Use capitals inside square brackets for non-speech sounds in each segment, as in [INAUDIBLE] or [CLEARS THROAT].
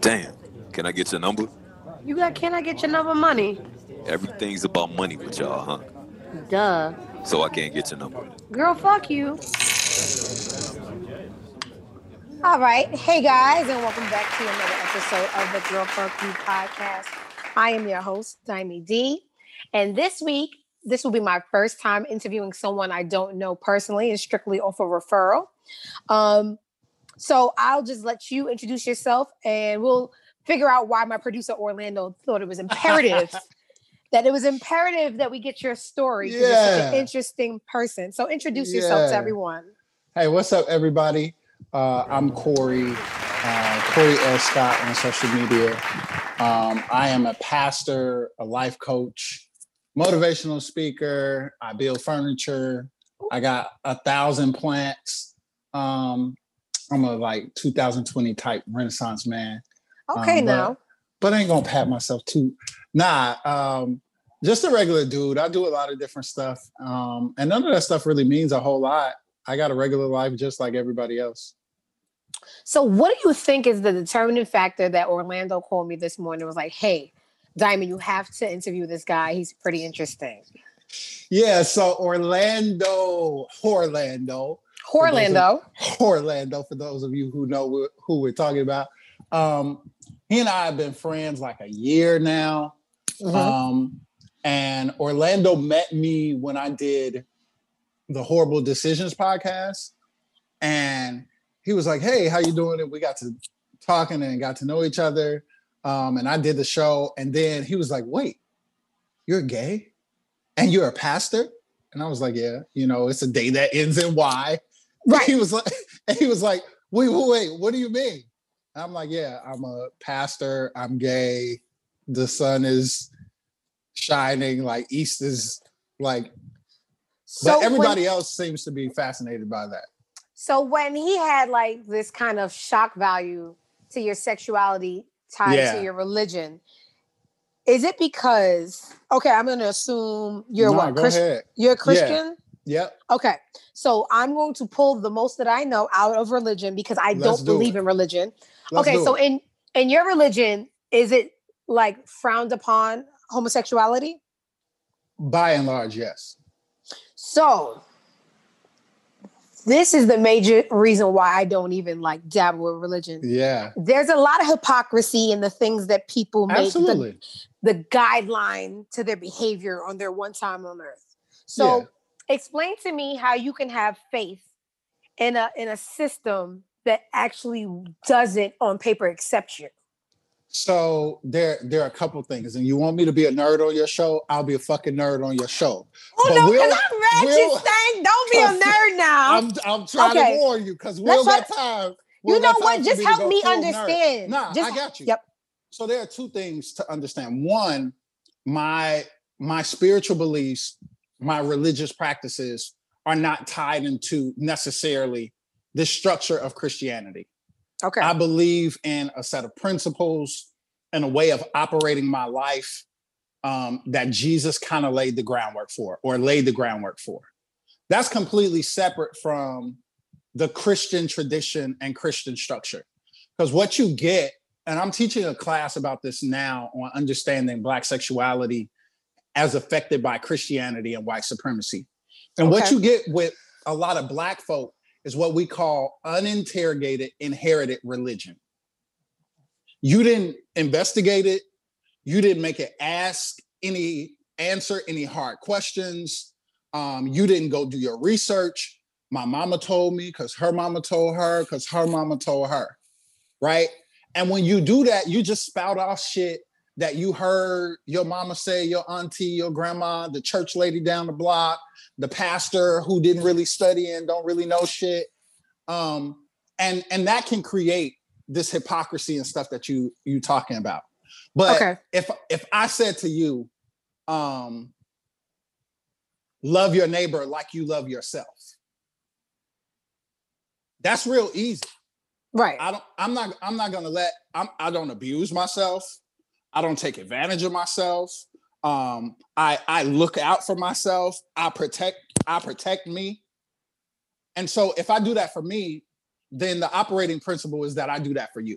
Damn. Can I get your number? You got? Can I get your number, money? Everything's about money with y'all, huh? Duh. So I can't get your number. Girl, fuck you. All right. Hey guys, and welcome back to another episode of the Girl Fuck You podcast. I am your host, Diamy D. And this week, this will be my first time interviewing someone I don't know personally and strictly off a referral. Um, so I'll just let you introduce yourself and we'll figure out why my producer Orlando thought it was imperative [LAUGHS] that it was imperative that we get your story because you're such an Yeah. interesting person. So introduce yourself to everyone. Hey, what's up, everybody? Uh, I'm Cory, uh, Cory L. Scott on social media. Um, I am a pastor, a life coach, motivational speaker. I build furniture. I got a thousand plants. Um, I'm a like 2020 type Renaissance man. Okay, Um, but- now. but I ain't gonna pat myself too. Nah, um, just a regular dude. I do a lot of different stuff, um, and none of that stuff really means a whole lot. I got a regular life just like everybody else. So, what do you think is the determining factor that Orlando called me this morning? and Was like, "Hey, Diamond, you have to interview this guy. He's pretty interesting." Yeah. So Orlando, Orlando, Orlando. Orlando. [LAUGHS] For those of you who know who we're talking about, um, he and I have been friends like a year now. Mhm. Um, and Orlando met me when I did the Horrible Decisions podcast, and he was like, "Hey, how you doing?" And we got to talking and got to know each other. Um, and I did the show, and then he was like, "Wait, you're gay, and you're a pastor?" And I was like, "Yeah, you know, it's a day that ends in Y." [LAUGHS] Right. He was like, [LAUGHS] and he was like, "Wait, wait, wait, what do you mean?" And I'm like, "Yeah, I'm a pastor. I'm gay. The sun is shining. Like East is like." So but when- everybody else seems to be fascinated by that. so when he had like this kind of shock value to your sexuality tied Yeah. to your religion, is it because? Okay, I'm going to assume you're No, what? Go Christ- ahead. You're a Christian. Yep. Okay, so I'm going to pull the most that I know out of religion because I Let's don't do believe it. in religion. Let's okay, so it. in in your religion, is it like frowned upon homosexuality? by and large, yes. So this is the major reason why I don't even like dabble with religion. Yeah. There's a lot of hypocrisy in the things that people make the, the guideline to their behavior on their one time on earth. So Yeah. Explain to me how you can have faith in a in a system that actually doesn't on paper accept you. So there, there are a couple things, and you want me to be a nerd on your show? I'll be a fucking nerd on your show. Oh But no, we'll- because I'm ratchet we'll- stank. Don't be a [LAUGHS] nerd now. I'm, I'm trying Okay. to warn you because we'll got time. you We'll know got what? Just help me nerd. understand. Nah, Just- I got you. Yep. So there are two things to understand. One, my my spiritual beliefs, my religious practices are not tied into necessarily the structure of Christianity. Okay. I believe in a set of principles and a way of operating my life um, that Jesus kind of laid the groundwork for or laid the groundwork for. That's completely separate from the Christian tradition and Christian structure. Because what you get, and I'm teaching a class about this now on understanding Black sexuality as affected by Christianity and white supremacy. And what you get with a lot of Black folk is what we call uninterrogated inherited religion. You didn't investigate it, you didn't make it ask any answer any hard questions. Um, you didn't go do your research. My mama told me because her mama told her, because her mama told her. Right. And when you do that, you just spout off shit that you heard your mama say, your auntie, your grandma, the church lady down the block, the pastor who didn't really study and don't really know shit. Um, and and that can create this hypocrisy and stuff that you you talking about. But Okay. if if I said to you, um, love your neighbor like you love yourself, that's real easy. right. I don't. I'm not. I'm not gonna let. I'm. I don't abuse myself. I don't take advantage of myself. Um. I. I look out for myself. I protect. I protect me. And so, if I do that for me, then the operating principle is that I do that for you.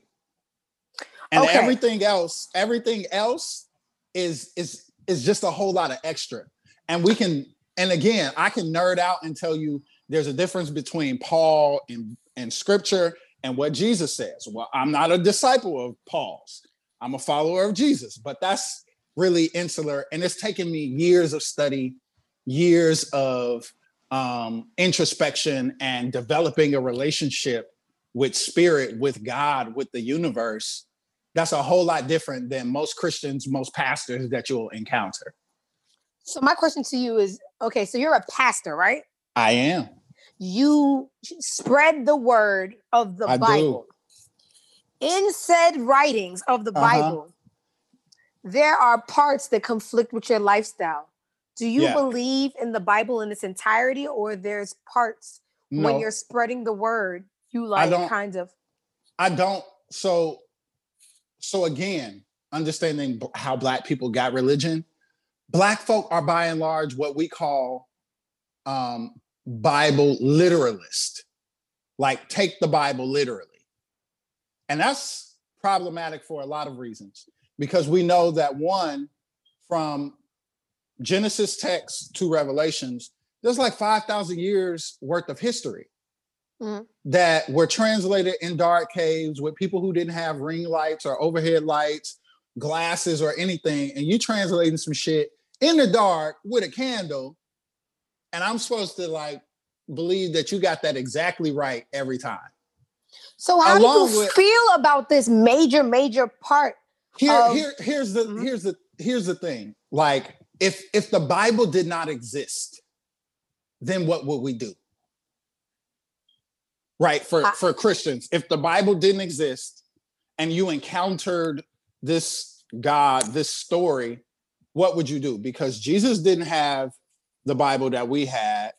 And Okay. everything else, everything else is is is just a whole lot of extra. And we can, and again, I can nerd out and tell you there's a difference between Paul and, and scripture and what Jesus says. Well, I'm not a disciple of Paul's. I'm a follower of Jesus, but that's really insular. And it's taken me years of study, years of um, introspection, and developing a relationship with spirit, with God, with the universe. That's a whole lot different than most Christians, most pastors that you'll encounter. So my question to you is, okay, so you're a pastor, right? I am. You spread the word of the I do. In said writings of the Uh-huh. Bible, there are parts that conflict with your lifestyle. Do you Yeah. believe in the Bible in its entirety, or there's parts when you're spreading the word, you like kind of I don't. So, so again, understanding how Black people got religion, Black folk are by and large what we call um, Bible literalist, like take the Bible literally. And that's problematic for a lot of reasons because we know that one, from Genesis text to Revelations, there's like 5,000 years worth of history Mhm. that were translated in dark caves with people who didn't have ring lights or overhead lights, glasses, or anything. And you translating some shit in the dark with a candle. And I'm supposed to like believe that you got that exactly right every time. So how do you with- feel about this major, major part? Here, Um, here, here's the mhm. here's the here's the thing. Like, if if the Bible did not exist, then what would we do? Right for I- for Christians, if the Bible didn't exist and you encountered this God, this story, what would you do? Because Jesus didn't have the Bible that we had.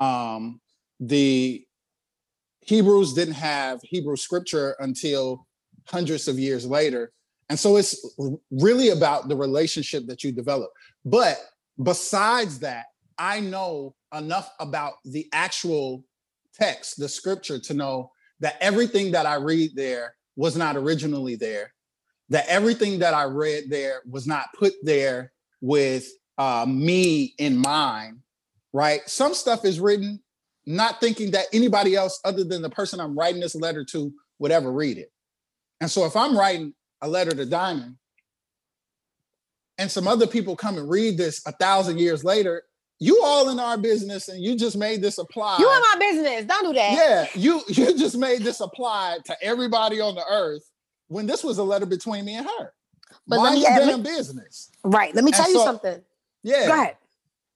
Um, the Hebrews didn't have Hebrew scripture until hundreds of years later. And so it's really about the relationship that you develop. But besides that, I know enough about the actual text, the scripture, to know that everything that I read there was not originally there, that everything that I read there was not put there with uh, me in mind, right? Some stuff is written not thinking that anybody else other than the person I'm writing this letter to would ever read it. And so if I'm writing a letter to Diamond and some other people come and read this a thousand years later, you all in our business and you just made this apply. You in my business. Don't do that. yeah, you [LAUGHS] you just made this apply to everybody on the earth when this was a letter between me and her. But let Mind me your damn business. Right. Let me And tell you so- something. Yeah. Go ahead.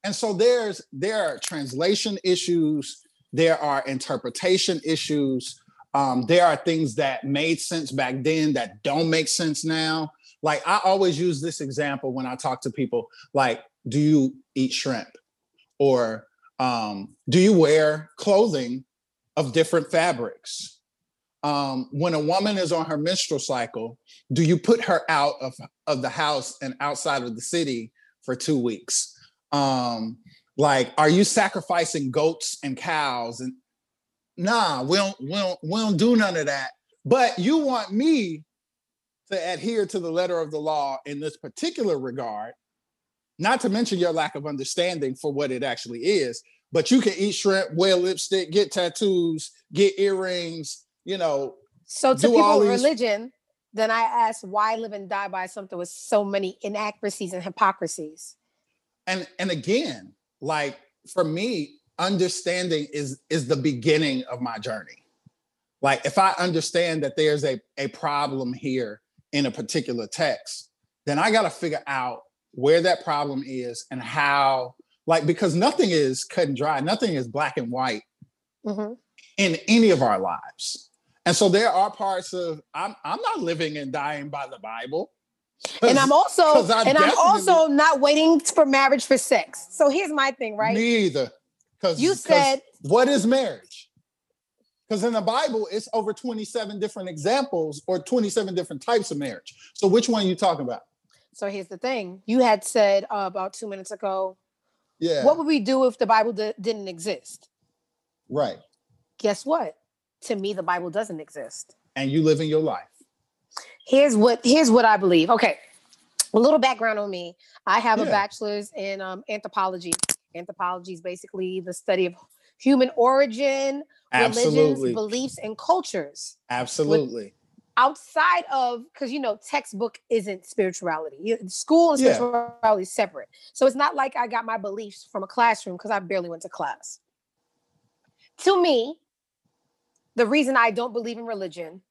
And so there's there are translation issues, there are interpretation issues, um, there are things that made sense back then that don't make sense now. Like I always use this example when I talk to people, like, do you eat shrimp? Or um, do you wear clothing of different fabrics? Um, when a woman is on her menstrual cycle, do you put her out of, of the house and outside of the city for two weeks? Um like are you sacrificing goats and cows and nah we don't we don't we don't do none of that but you want me to adhere to the letter of the law in this particular regard not to mention your lack of understanding for what it actually is but you can eat shrimp wear lipstick get tattoos get earrings you know So to people with these- religion, then I ask why live and die by something with so many inaccuracies and hypocrisies. And and again like for me understanding is is the beginning of my journey. Like if i understand that there's a a problem here in a particular text then i got to figure out where that problem is and how like because nothing is cut and dry. Nothing is black and white Mhm. in any of our lives. And so there are parts of i'm i'm not living and dying by the bible And I'm also and I'm also not waiting for marriage for sex. So here's my thing, right? Me either. Because You said- what is marriage? Because in the Bible, it's over 27 different examples or 27 different types of marriage. So which one are you talking about? So here's the thing. You had said uh, about two minutes ago, Yeah. what would we do if the Bible di- didn't exist? right. Guess what? To me, the Bible doesn't exist. And you live in your life. Here's what here's what I believe. Okay, a little background on me. I have a bachelor's in um, anthropology. Anthropology is basically the study of human origin, religions, beliefs, and cultures. Absolutely. outside of because you know textbook isn't spirituality You- school and Yeah. spirituality is separate so it's not like i got my beliefs from a classroom because i barely went to class to me the reason i don't believe in religion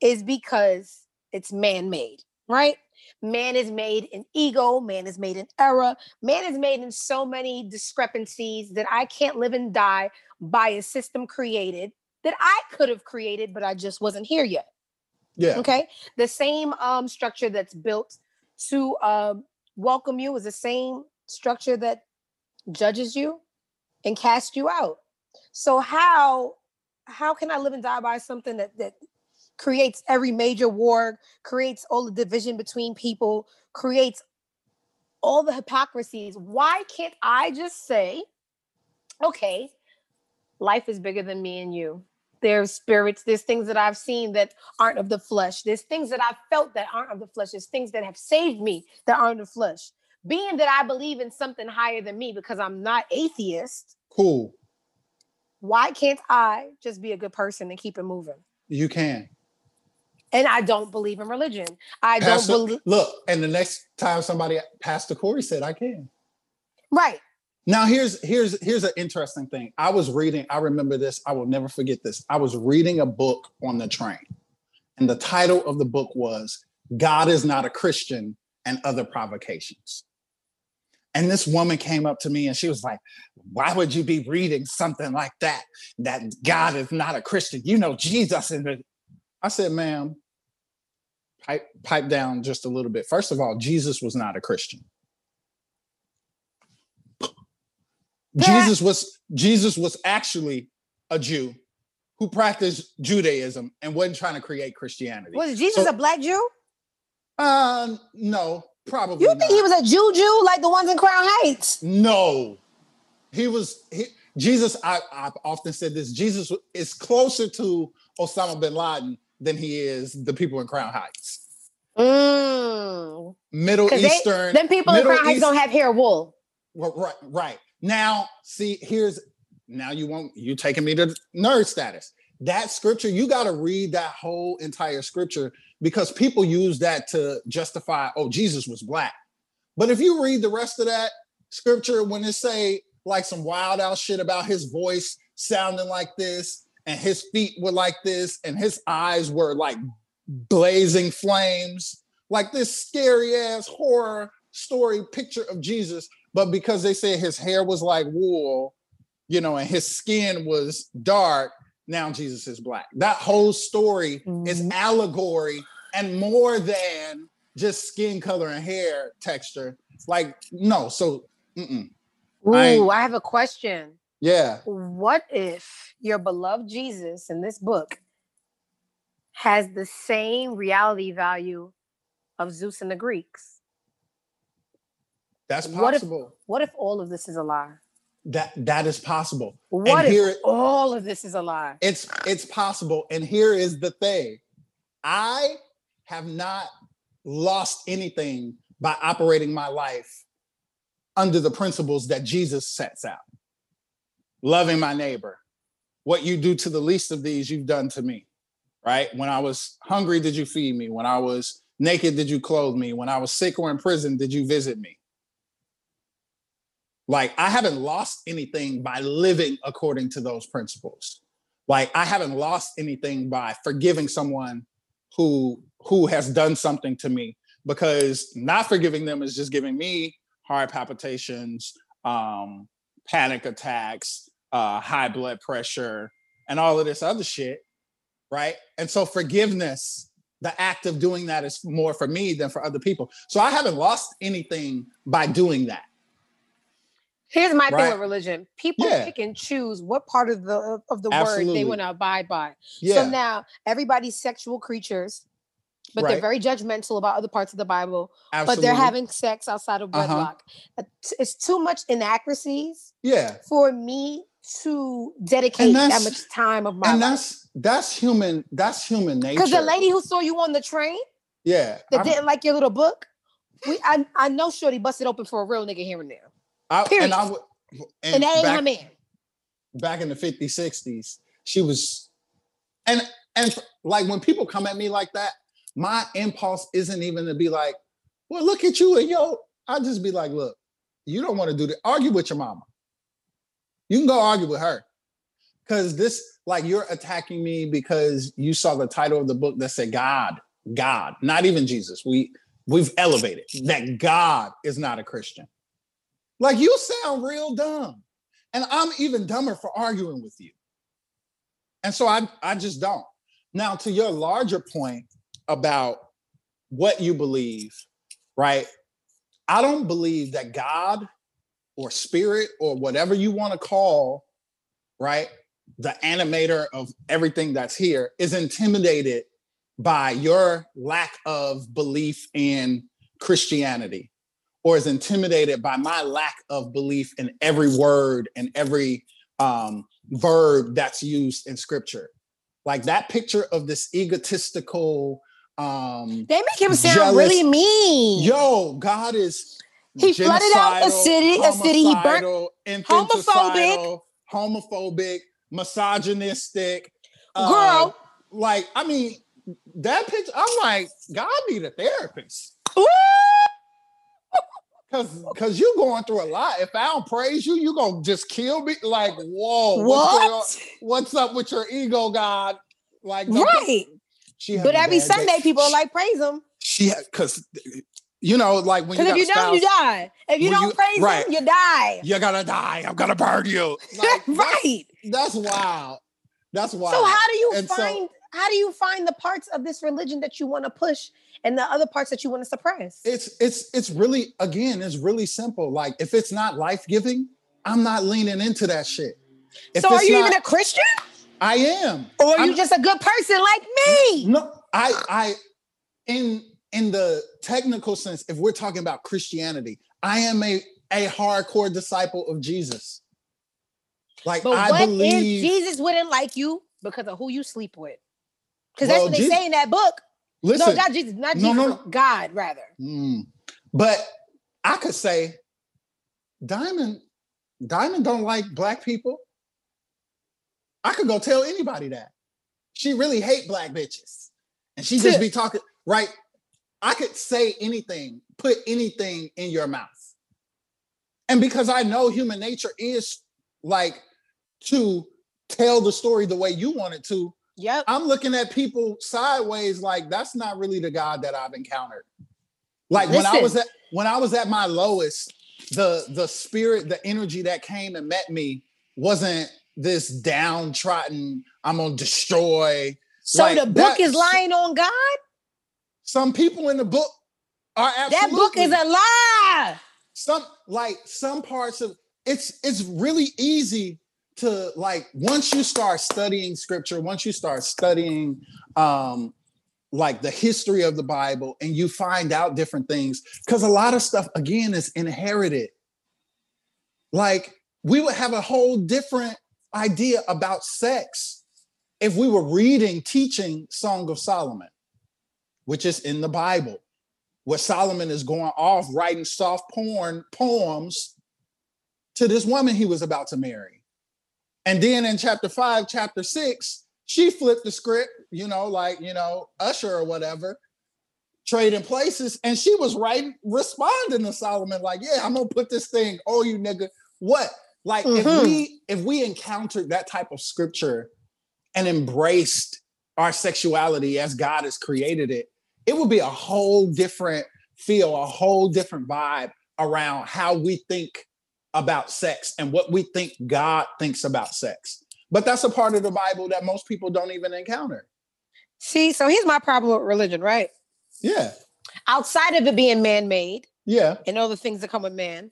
is because it's man-made right man is made in ego man is made in error man is made in so many discrepancies that i can't live and die by a system created that i could have created but i just wasn't here yet Yeah. Okay. The same um, structure that's built to um, welcome you is the same structure that judges you and casts you out. So how how can I live and die by something that that creates every major war, creates all the division between people, creates all the hypocrisies? Why can't I just say, okay, life is bigger than me and you? There's spirits, there's things that I've seen that aren't of the flesh. There's things that I've felt that aren't of the flesh. There's things that have saved me that aren't of the flesh. Being that I believe in something higher than me because I'm not atheist, Cool. why can't I just be a good person and keep it moving? You can. And I don't believe in religion. I don't believe look, and the next time somebody Pastor Cory said I can. right. Now here's here's here's an interesting thing. I was reading, I remember this, I will never forget this. I was reading a book on the train. And the title of the book was God is not a Christian and other provocations. And this woman came up to me and she was like, Why would you be reading something like that? That God is not a Christian. You know, Jesus in the. I said, ma'am, pipe, pipe down just a little bit. First of all, Jesus was not a Christian. Jesus was Jesus was actually a Jew who practiced Judaism and wasn't trying to create Christianity. Was Jesus So- a black Jew? Uh, no, probably You not. think he was a Jew Jew like the ones in Crown Heights? No, he was. He, Jesus, I, I've often said this. Jesus is closer to Osama bin Laden than he is the people in Crown Heights. Mm. Middle 'Cause they- Eastern. Them people in Middle Crown Heights don't have hair wool. Right, right, right. Now, see, here's now you want you taking me to nerd status. That scripture, you got to read that whole entire scripture because people use that to justify, oh, Jesus was black. But if you read the rest of that scripture, when it say like some wild out shit about his voice sounding like this, and his feet were like this, and his eyes were like blazing flames, like this scary ass horror story picture of Jesus, but because they said his hair was like wool, you know, and his skin was dark, now Jesus is black. That whole story is Mhm. allegory and more than just skin color and hair texture. Like, no, so mm-mm. Ooh, I- I have a question. Yeah. What if your beloved Jesus in this book has the same reality value of Zeus and the Greeks? That's What if- possible. What if all of this is a lie? that that is possible. What if here- all of this is a lie? It's it's possible. And here is the thing. I have not lost anything by operating my life under the principles that Jesus sets out. Loving my neighbor. What you do to the least of these, you've done to me. Right? When I was hungry, did you feed me? When I was naked, did you clothe me? When I was sick or in prison, did you visit me? Like, I haven't lost anything by living according to those principles like i haven't lost anything by forgiving someone who who has done something to me because not forgiving them is just giving me heart palpitations um panic attacks uh high blood pressure and all of this other shit right and so forgiveness the act of doing that is more for me than for other people so i haven't lost anything by doing that Here's my thing with religion. People Yeah. pick and choose what part of the of the word they want to abide by. yeah So now everybody's sexual creatures, but Right. they're very judgmental about other parts of the Bible. absolutely But they're having sex outside of Uh-huh. wedlock. It's- It's too much inaccuracies yeah for me to dedicate that much time of my and life. that's that's human that's human nature Because the lady who saw you on the train, Yeah. that I'm- didn't like your little book. We I, I know Shorty busted open for a real nigga here and there. I, period. and I would and, And, that ain't back, her man. back in the 50s, 60s, she was and and like when people come at me like that, my impulse isn't even to be like, well, look at you and yo. I just be like, look, you don't want to do that. Argue with your mama. You can go argue with her. Cause this, like you're attacking me because you saw the title of the book that said God, God, not even Jesus. We we've elevated that God is not a Christian. Like you sound real dumb. And I'm even dumber for arguing with you. And so I, I just don't. Now, to your larger point about what you believe, right? I don't believe that God or spirit or whatever you want to call, right? The animator of everything that's here is intimidated by your lack of belief in Christianity or is intimidated by my lack of belief in every word and every um, verb that's used in scripture. Like that picture of this egotistical, um, They make him sound jealous- really mean. yo, God is He flooded out a city- a city he burnt- homophobic. homophobic, misogynistic. uh, Girl. like, I mean, that picture, I'm like, God need a therapist. Ooh. Cause cause you going through a lot. If I don't praise you, you gonna just kill me. Like, whoa, what's? What? what's up with your ego, God? Like, Right. She But every bad day. Sunday, people are like, praise him. she because you know, like when you if you don't, you die. If you don't you- praise right. him, you die. you're gonna die. I'm gonna burn you. [LAUGHS] Like, right. That's wild. That's wild. So how do you And so- find how do you find the parts of this religion that you want to push and the other parts that you want to suppress? it's it's it's really again, it's really simple. Like if it's not life giving, I'm not leaning into that shit. If so are you not- even a Christian? I am. Or are I'm- you just a good person like me? No, I I in in the technical sense, if we're talking about Christianity, I am a a hardcore disciple of Jesus. Like But I what if believe Jesus wouldn't like you because of who you sleep with? Because Well, that's what they Jesus- say in that book. listen, no, not Jesus, not No, Jesus, no, no. God rather. Mm. But I could say Diamond, Diamond don't like black people. I could go tell anybody that. She really hate black bitches. And she just be talking, right? I could say anything, put anything in your mouth. And because I know human nature is like to tell the story the way you want it to, Yep. I'm looking at people sideways like that's not really the God that I've encountered. Like when I was at when I was at my lowest, the the spirit, the energy that came and met me wasn't this downtrodden, I'm gonna destroy. So like the book is lying on God? Some people in the book are absolutely. That book is a lie. some like some parts of it's it's really easy to like once you start studying scripture once you start studying um like the history of the bible and you find out different things because a lot of stuff again is inherited like we would have a whole different idea about sex if we were reading teaching song of solomon which is in the bible where Solomon is going off writing soft porn poems to this woman he was about to marry. And then in chapter five, chapter six, she flipped the script, you know, like, you know, Usher or whatever, trading places. And she was writing, responding to Solomon, like, yeah, I'm gonna put this thing, oh, you nigga, what? Like, Mhm. if we if we encountered that type of scripture and embraced our sexuality as God has created it, it would be a whole different feel, a whole different vibe around how we think about sex and what we think God thinks about sex. But that's a part of the Bible that most people don't even encounter. See, so here's my problem with religion, right? Yeah. Outside of it being man-made Yeah. and all the things that come with man,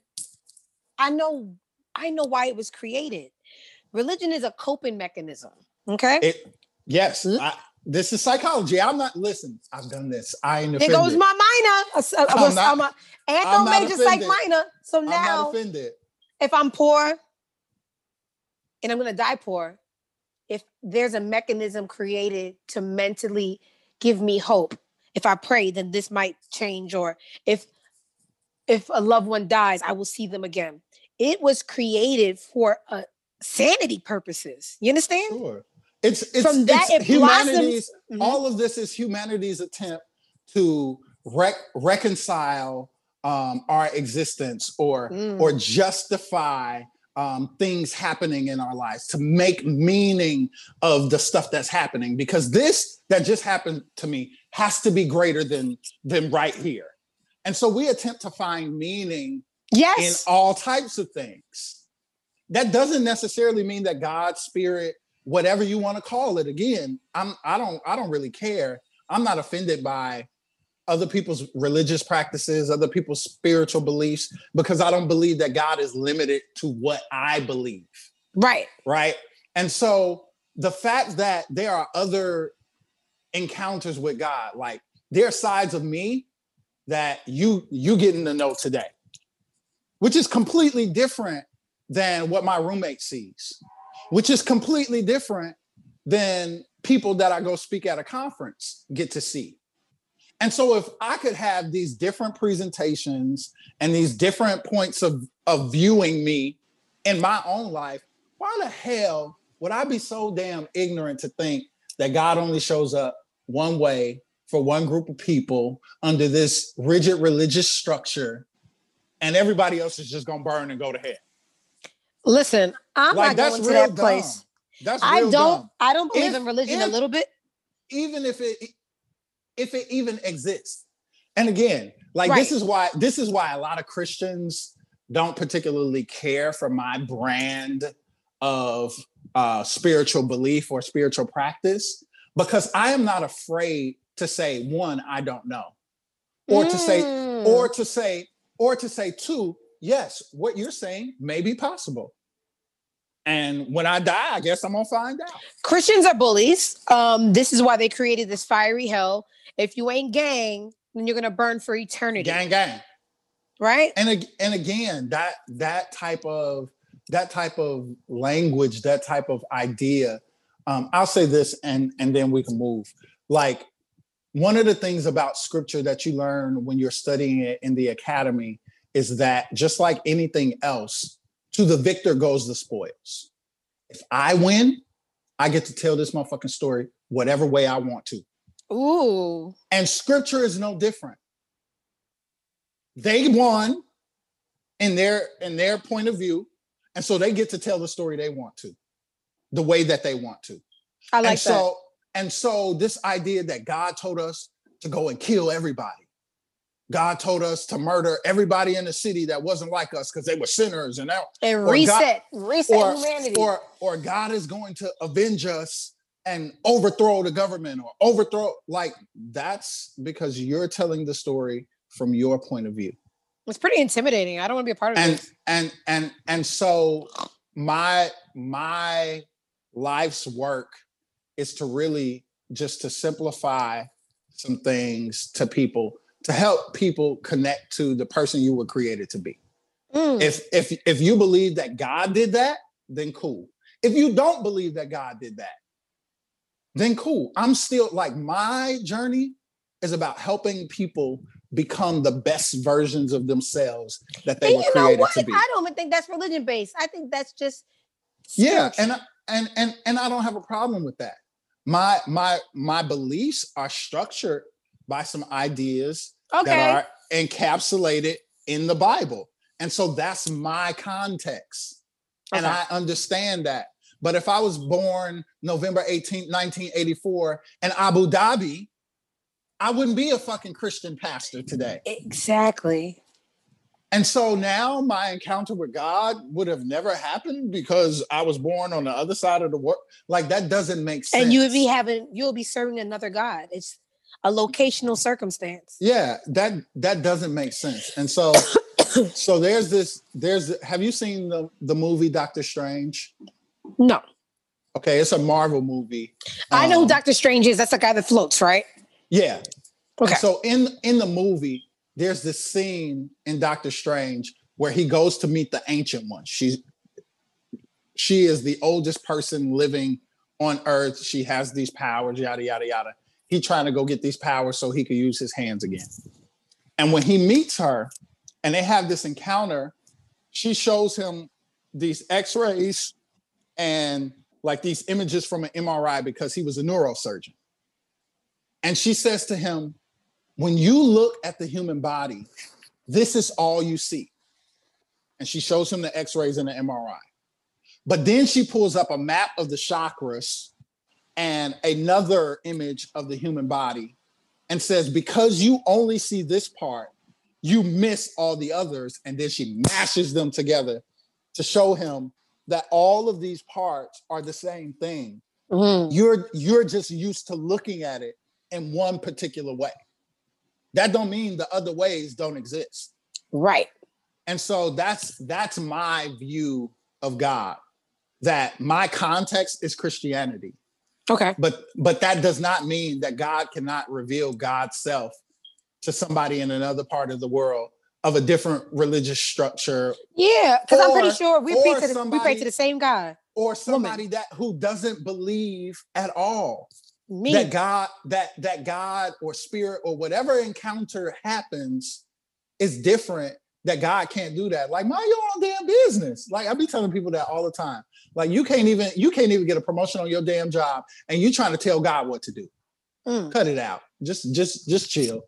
I know I know why it was created. Religion is a coping mechanism. Okay. It yes. I, this is psychology. I'm not listen, I've done this. I ain't offended. goes my minor. I, am not- I'm a antho I'm major psych minor. So I'm now offended. if I'm poor and I'm going to die poor, if there's a mechanism created to mentally give me hope if I pray, then this might change, or if if a loved one dies, I will see them again. It was created for uh, sanity purposes. You understand? Sure. It's it's, From that, it's it humanity's Mhm. all of this is humanity's attempt to rec- reconcile um, our existence or Mm. or justify um, things happening in our lives to make meaning of the stuff that's happening because this that just happened to me has to be greater than than right here and so we attempt to find meaning yes. in all types of things. That doesn't necessarily mean that God's spirit, whatever you want to call it, again, I'm I don't I don't really care. I'm not offended by other people's religious practices, other people's spiritual beliefs, because I don't believe that God is limited to what I believe right. right? And so the fact that there are other encounters with God, like there are sides of me that you you getting to know today, which is completely different than what my roommate sees, which is completely different than people that I go speak at a conference get to see. And so if I could have these different presentations and these different points of, of viewing me in my own life, why the hell would I be so damn ignorant to think that God only shows up one way for one group of people under this rigid religious structure and everybody else is just gonna burn and go to hell? Listen, I'm like not going to that dumb. place. That's I don't. dumb. I don't believe If- in religion a little bit. even if it if it even exists and again like Right. this is why this is why a lot of christians don't particularly care for my brand of uh spiritual belief or spiritual practice because i am not afraid to say one i don't know or to say Mm. or to say or to say two yes what you're saying may be possible and when i die i guess i'm gonna find out Christians are bullies. Um, this is why they created this fiery hell. If you ain't gang, then you're gonna burn for eternity. gang gang Right? and and again that that type of that type of language that type of idea um, i'll say this and and then we can move like one of the things about scripture that you learn when you're studying it in the academy is that just like anything else to the victor goes the spoils if i win i get to tell this motherfucking story whatever way i want to Ooh. and scripture is no different. They won in their in their point of view, and so they get to tell the story they want to, the way that they want to. I like and so and so this idea that God told us to go and kill everybody. God told us to murder everybody in the city that wasn't like us because they were sinners and that. And or God- reset. reset or, humanity. or or God is going to avenge us and overthrow the government or overthrow like that's because you're telling the story from your point of view it's pretty intimidating. I don't want to be a part of it. and this. and and and so my my life's work is to really just to simplify some things to people to help people connect to the person you were created to be Mm. if if if you believe that God did that, then cool. If you don't believe that God did that, then cool. I'm still like my journey is about helping people become the best versions of themselves that they And were you know created what? to be. I don't even think that's religion based. I think that's just Yeah, and and and and I don't have a problem with that. My my my beliefs are structured by some ideas okay. that are encapsulated in the Bible. And so that's my context. And Okay. I understand that. But if I was born November 18th, 1984 in Abu Dhabi, I wouldn't be a fucking Christian pastor today. Exactly. And so now my encounter with God would have never happened because I was born on the other side of the world. Like that doesn't make sense. And you would be having you'll be serving another God. It's a locational circumstance. yeah, that that doesn't make sense. And so [COUGHS] so there's this there's have you seen the the movie Doctor Strange? No. Okay, it's a Marvel movie. I know who Um, Doctor Strange is. That's the guy that floats, right? Yeah. Okay. And so in in the movie, there's this scene in Doctor Strange where he goes to meet the ancient one. She's she is the oldest person living on Earth. She has these powers, yada yada yada. He trying to go get these powers so he could use his hands again. And when he meets her and they have this encounter, she shows him these x-rays and like these images from an MRI because he was a neurosurgeon. And she says to him, when you look at the human body, this is all you see. And she shows him the x-rays and the MRI. But then she pulls up a map of the chakras and another image of the human body and says, because you only see this part, you miss all the others. And then she mashes them together to show him that all of these parts are the same thing. Mhm. You're you're just used to looking at it in one particular way. That don't mean the other ways don't exist. Right. And so that's that's my view of God. That my context is Christianity. Okay. But but that does not mean that God cannot reveal God's self to somebody in another part of the world of a different religious structure Yeah, because I'm pretty sure we pray to the, we pray to the same God. or somebody that who doesn't believe at all Me. that God that that God or spirit or whatever encounter happens is different that God can't do that. Like mind your own damn business. Like I be telling people that all the time. Like you can't even you can't even get a promotion on your damn job and you trying to tell God what to do. Mm. Cut it out. Just just just chill.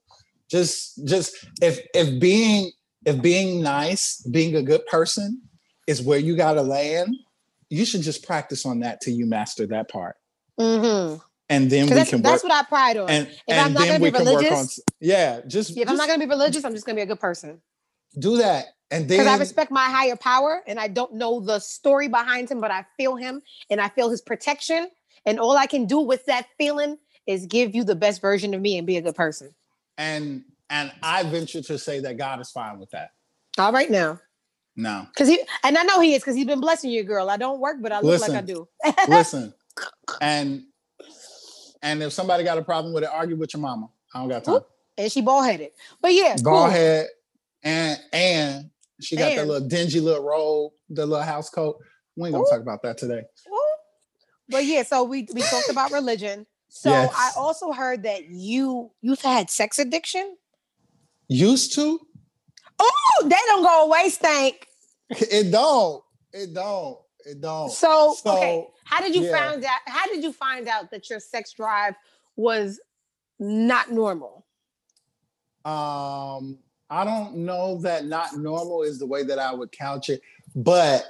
Just just if if being if being nice, being a good person is where you got to land, you should just practice on that till you master that part. Mm-hmm. And then we That's, can that's work what I pride on. and, I'm not then gonna we be can work on religious- yeah, just, if just I'm not gonna be religious, I'm just gonna be a good person. do that. And Because then I respect my higher power and I don't know the story behind him, but I feel him and I feel his protection. And all I can do with that feeling is give you the best version of me and be a good person. and and I venture to say that God is fine with that. All right now. No. Cause he and I know he is because he's been blessing you, girl. I don't work, but I look Listen. like I do. Listen. And and if somebody got a problem with it, argue with your mama. I don't got time. and she bald headed. But yeah, Bald cool. head and and she got that little dingy little robe, the little house coat. We ain't gonna Ooh. talk about that today. Ooh. But yeah, so we we talked [LAUGHS] about religion. So Yes. I also heard that you you've had sex addiction. Used to? Oh, they don't go away, stank. [LAUGHS] It don't. It don't. It don't. So, So, okay, how did you yeah. find out? How did you find out that your sex drive was not normal? um i don't know that not normal is the way that i would couch it but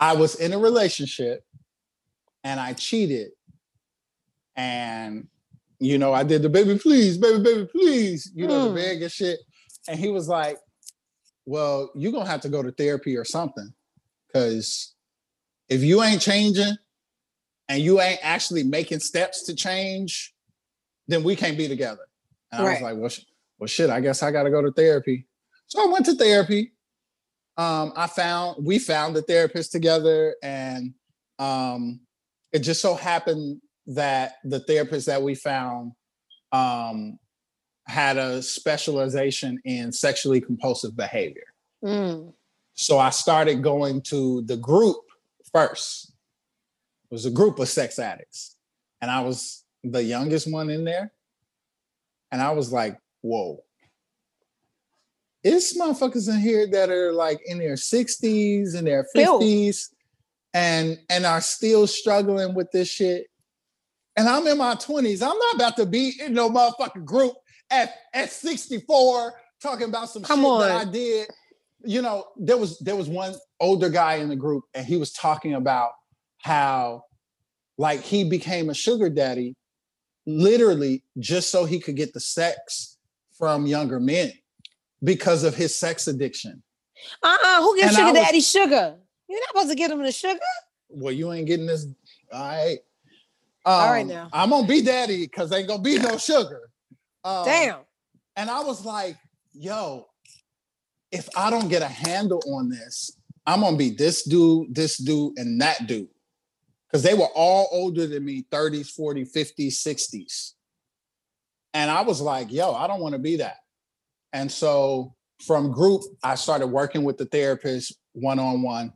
i was in a relationship and i cheated. And you know i did the baby please baby baby please you know Hmm. the beg and shit. And he was like well you're gonna have to go to therapy or something because if you ain't changing and you ain't actually making steps to change then we can't be together. And i was like well, well shit i guess i gotta go to therapy so i went to therapy um i found we found the therapist together and um it just so happened that the therapist that we found um had a specialization in sexually compulsive behavior Mm. so I started going to the group first. It was a group of sex addicts. And I was the youngest one in there. And I was like, whoa. It's motherfuckers in here that are like in their 60s and their Ew. 50s and and are still struggling with this shit. And I'm in my 20s. I'm not about to be in no motherfucking group at, at 64 talking about some Come shit that. I did you know, there was there was one older guy in the group, and he was talking about how, like, he became a sugar daddy, literally just so he could get the sex from younger men because of his sex addiction. Uh-uh. Who gives And sugar was- daddy sugar? You're not supposed to give him the sugar. Well, you ain't getting this. All right. All right Um, now. I'm gonna be daddy because ain't gonna be no sugar. Um, Damn. And I was like, yo, if I don't get a handle on this, I'm gonna be this dude, this dude, and that dude. Because they were all older than me 30s, 40s, 50s, 60s. And I was like, yo, I don't want to be that. And so from group, I started working with the therapist one on one.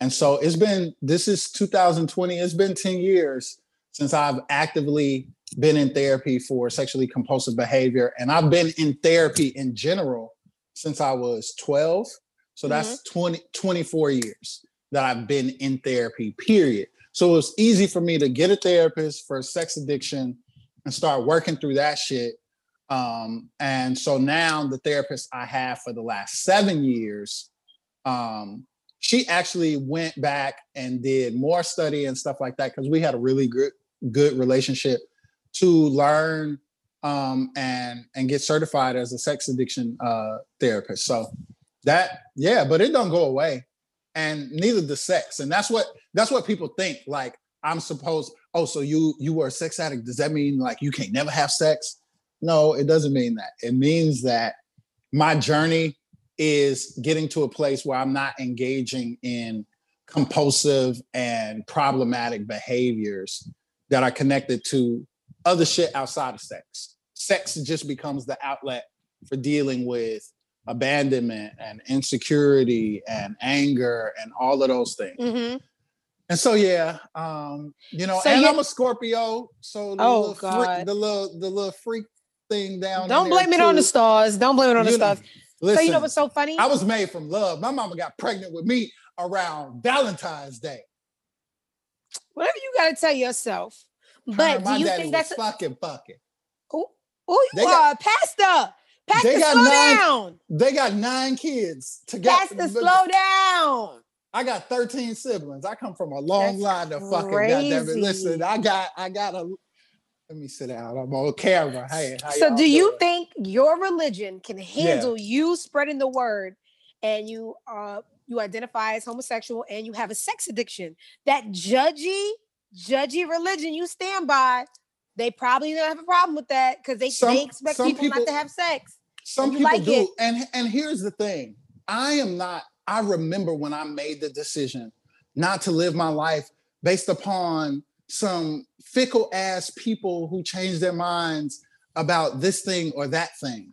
And so it's been, this is 2020, it's been 10 years since I've actively been in therapy for sexually compulsive behavior, and I've been in therapy in general since I was 12. So that's mm-hmm. 20, 24 years that I've been in therapy, period. So it was easy for me to get a therapist for sex addiction and start working through that shit. Um, and so now the therapist I have for the last seven years, um, she actually went back and did more study and stuff like that because we had a really good good relationship to learn um, and and get certified as a sex addiction uh, therapist. So that yeah, but it don't go away, and neither the sex, and that's what that's what people think. Like I'm supposed. Oh, so you you were a sex addict? Does that mean like you can't never have sex? No, it doesn't mean that. It means that my journey is getting to a place where I'm not engaging in compulsive and problematic behaviors that are connected to other shit outside of sex. Sex just becomes the outlet for dealing with abandonment and insecurity and anger and all of those things. Mhm. And so yeah, um, you know, So and I'm a Scorpio, so the Oh, little freak, the little the little freak thing down. Don't blame it on the stars. Don't blame it on the You know, stars. Listen, so you know what's so funny? I was made from love. My mama got pregnant with me around Valentine's Day. Whatever you got to tell yourself. But my do you think that's was fucking fucking. oh, oh you They are got- Pastor? Pastor, they got slow nine- down. They got nine kids together. Pastor, slow down. I got 13 siblings. I come from a long That's line of fucking goddamn it. Listen, I got I got a let me sit down. I'm on camera. Hey, So do you think your religion can handle you spreading the word and you uh you identify as homosexual and you have a sex addiction? That judgy, judgy religion you stand by, they probably don't have a problem with that because they, Some- they expect some people, not to have sex. Some people like do. it. And and here's the thing. I am not I remember when I made the decision not to live my life based upon some fickle ass people who change their minds about this thing or that thing.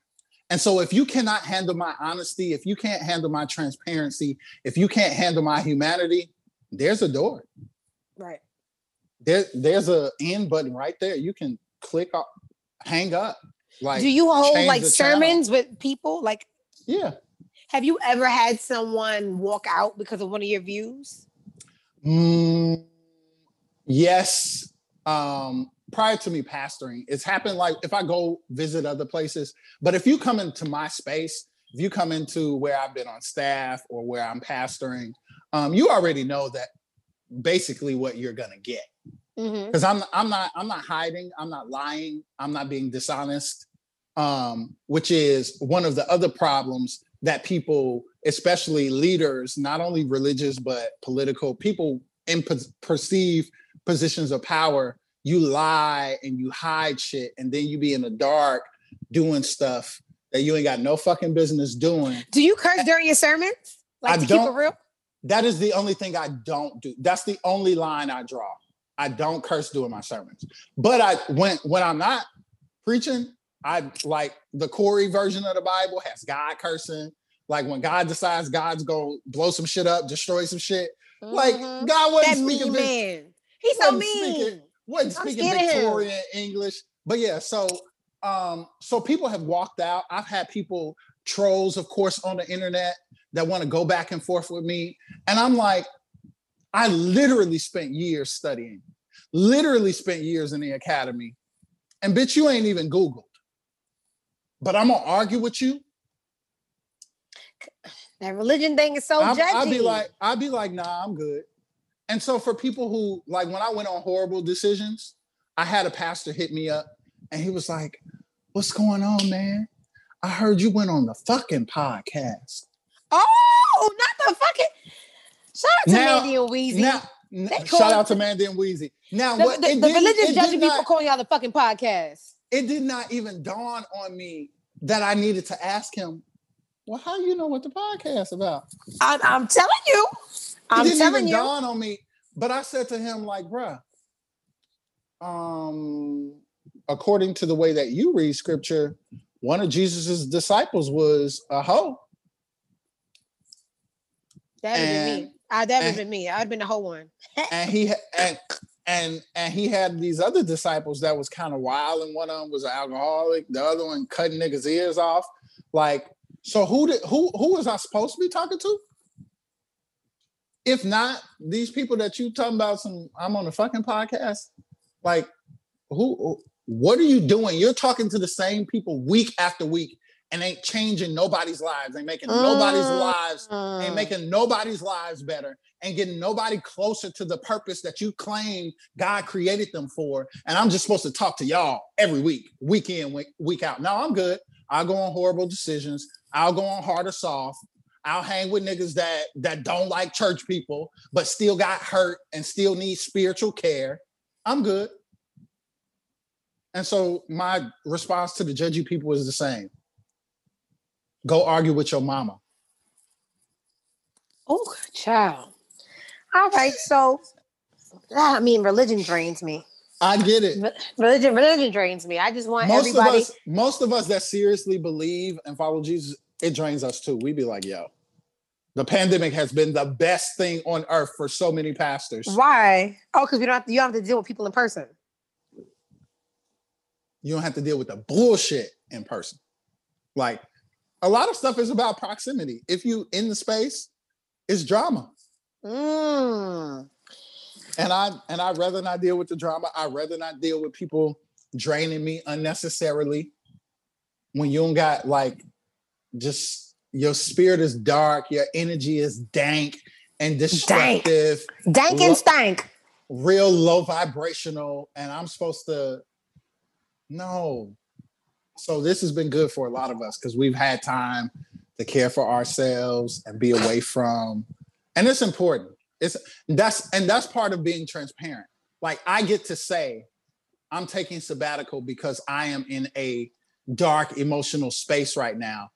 And so if you cannot handle my honesty, if you can't handle my transparency, if you can't handle my humanity, there's a door. Right. There, there's a end button right there. You can click hang up. Like do you hold like the channel. sermons with people? Like, yeah. Have you ever had someone walk out because of one of your views? Mm, yes. Um, prior to me pastoring, it's happened like if I go visit other places, but if you come into my space, if you come into where I've been on staff or where I'm pastoring, um, you already know that basically what you're gonna get. Because I'm I'm not I'm not hiding, I'm not lying, I'm not being dishonest. Um, which is one of the other problems that people, especially leaders, not only religious but political people in perceive positions of power, you lie and you hide shit, and then you be in the dark doing stuff that you ain't got no fucking business doing. Do you curse during your sermons? Like I to don't- it real? That is the only thing I don't do. That's the only line I draw. I don't curse during my sermons. But I when when I'm not preaching, I like the Cory version of the Bible has God cursing. Like when God decides God's gonna blow some shit up, destroy some shit. Like Mhm. God wasn't mean speaking, Vic- man. He's so mean. speaking- wasn't I'm speaking of him. Victorian English. But yeah, so um, so people have walked out. I've had people trolls, of course, on the internet that want to go back and forth with me. And I'm like, I literally spent years studying, literally spent years in the academy. And bitch, you ain't even Googled. But I'm gonna argue with you. That religion thing is so I'm- judgy. I'd be like, I'd be like, nah, I'm good. And so for people who like when I went on horrible decisions, I had a pastor hit me up and he was like, What's going on, man? I heard you went on the fucking podcast. oh, not the fucking. Shout out to Now- Mandii and Weezy. Now, shout out to Mandii and Weezy. Now, the what the, the religious judging people calling y'all the fucking podcast. It did not even dawn on me that I needed to ask him, Well, how do you know what the podcast about? I'm, I'm telling you. It I'm didn't telling even you. dawn on me. But I said to him, like, bruh, um, according to the way that you read scripture, one of Jesus's disciples was a hoe. That would have been me. I, that would have been me. I'd been the whole one. And he and and and he had these other disciples that was kind of wild, and one of them was an alcoholic, the other one cutting niggas' ears off. Like, so who did who who was I supposed to be talking to? If not these people that you talking about, some I'm on a fucking podcast. Like, who? What are you doing? You're talking to the same people week after week and ain't changing nobody's lives, ain't making nobody's lives, ain't Mm. making nobody's lives better, and getting nobody closer to the purpose that you claim God created them for. And I'm just supposed to talk to y'all every week, week in, week, week out. No, I'm good. I'll go on horrible decisions. I'll go on hard or soft. I'll hang with niggas that that don't like church people, but still got hurt and still need spiritual care. I'm good. And so my response to the judgy people is the same. Go argue with your mama. Oh, child. All right, so I mean, religion drains me. I get it. Religion, religion drains me. I just want Most everybody. of us, most of us that seriously believe and follow Jesus, it drains us too. We be like, yo, the pandemic has been the best thing on earth for so many pastors. Why? Oh, because we don't have to, you don't have to deal with people in person. You don't have to deal with the bullshit in person. Like a lot of stuff is about proximity. If you in the space, it's drama. Mm. And I and I'd rather not deal with the drama. I'd rather not deal with people draining me unnecessarily. When you don't got like just your spirit is dark, your energy is dank and destructive, Dank Lo- and stank. real low vibrational, and I'm supposed to no. So this has been good for a lot of us because we've had time to care for ourselves and be away from, and it's important. It's that's and that's part of being transparent. Like I get to say, I'm taking sabbatical because I am in a dark emotional space right now,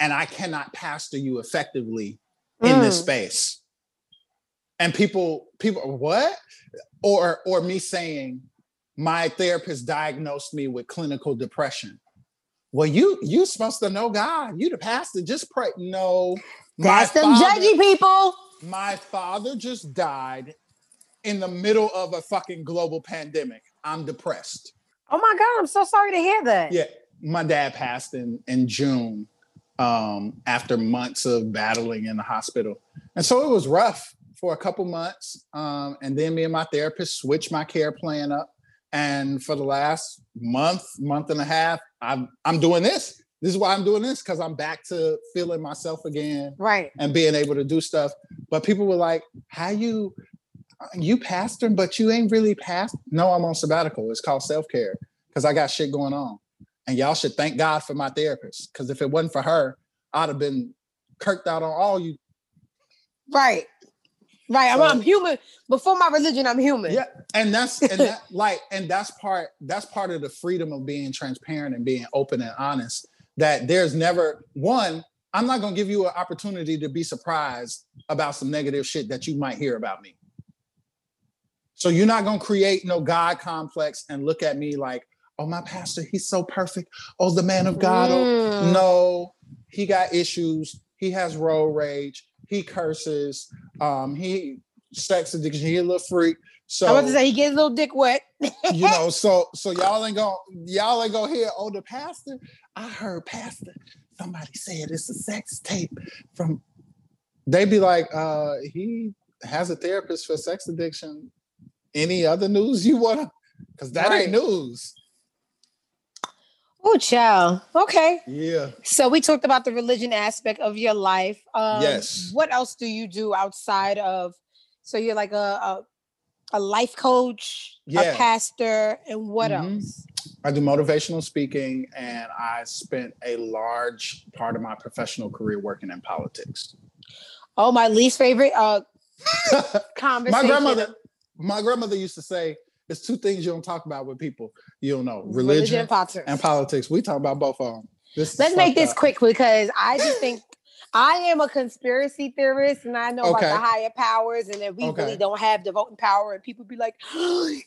and I cannot pastor you effectively in this Mm. space. And people, people, what? Or or me saying, my therapist diagnosed me with clinical depression. Well, you you supposed to know God. You the pastor. Just pray. No, my That's them father- judgy people. my father just died in the middle of a fucking global pandemic. I'm depressed. Oh my God, I'm so sorry to hear that. Yeah, my dad passed in in June um, after months of battling in the hospital, and so it was rough for a couple months. Um, and then me and my therapist switched my care plan up, and for the last month, month and a half, I'm I'm doing this. This is why I'm doing this because I'm back to feeling myself again Right. and being able to do stuff. But people were like, "How you you pastoring, but you ain't really past?" No, I'm on sabbatical. It's called self care because I got shit going on, and y'all should thank God for my therapist. Because if it wasn't for her, I'd have been kirked out on all you. Right. Right. I'm, So- I'm human. Before my religion, I'm human. Yeah, and that's and that [LAUGHS] like and that's part that's part of the freedom of being transparent and being open and honest. That there's never one. I'm not gonna give you an opportunity to be surprised about some negative shit that you might hear about me. So you're not gonna create no God complex and look at me like, oh my pastor, he's so perfect. Oh, the man of God. Oh, Mm. no, he got issues. He has road rage. He curses. Um, he sex addiction. He a little freak. So I was to say he gets a little dick wet. [LAUGHS] you know, so [LAUGHS] so y'all ain't gonna y'all ain't gonna hear, oh, the pastor. I heard pastor. Somebody said it's a sex tape from. They be like, uh, he has a therapist for sex addiction. Any other news you wanna? Because that Right. ain't news. Oh, child. Okay. Yeah. So we talked about the religion aspect of your life. Um, Yes. What else do you do outside of? So you're like a a, a life coach, Yeah. a pastor, and what Mhm. else? I do motivational speaking, and I spent a large part of my professional career working in politics. Oh, my least favorite uh [LAUGHS] my grandmother, my grandmother used to say, "There's two things you don't talk about with people you don't know: religion, religion, and politics. and politics." We talk about both of them. This Let's make this up. quick because I just think I am a conspiracy theorist and I know Okay. about the higher powers and that we Okay. really don't have the voting power and people be like, [GASPS]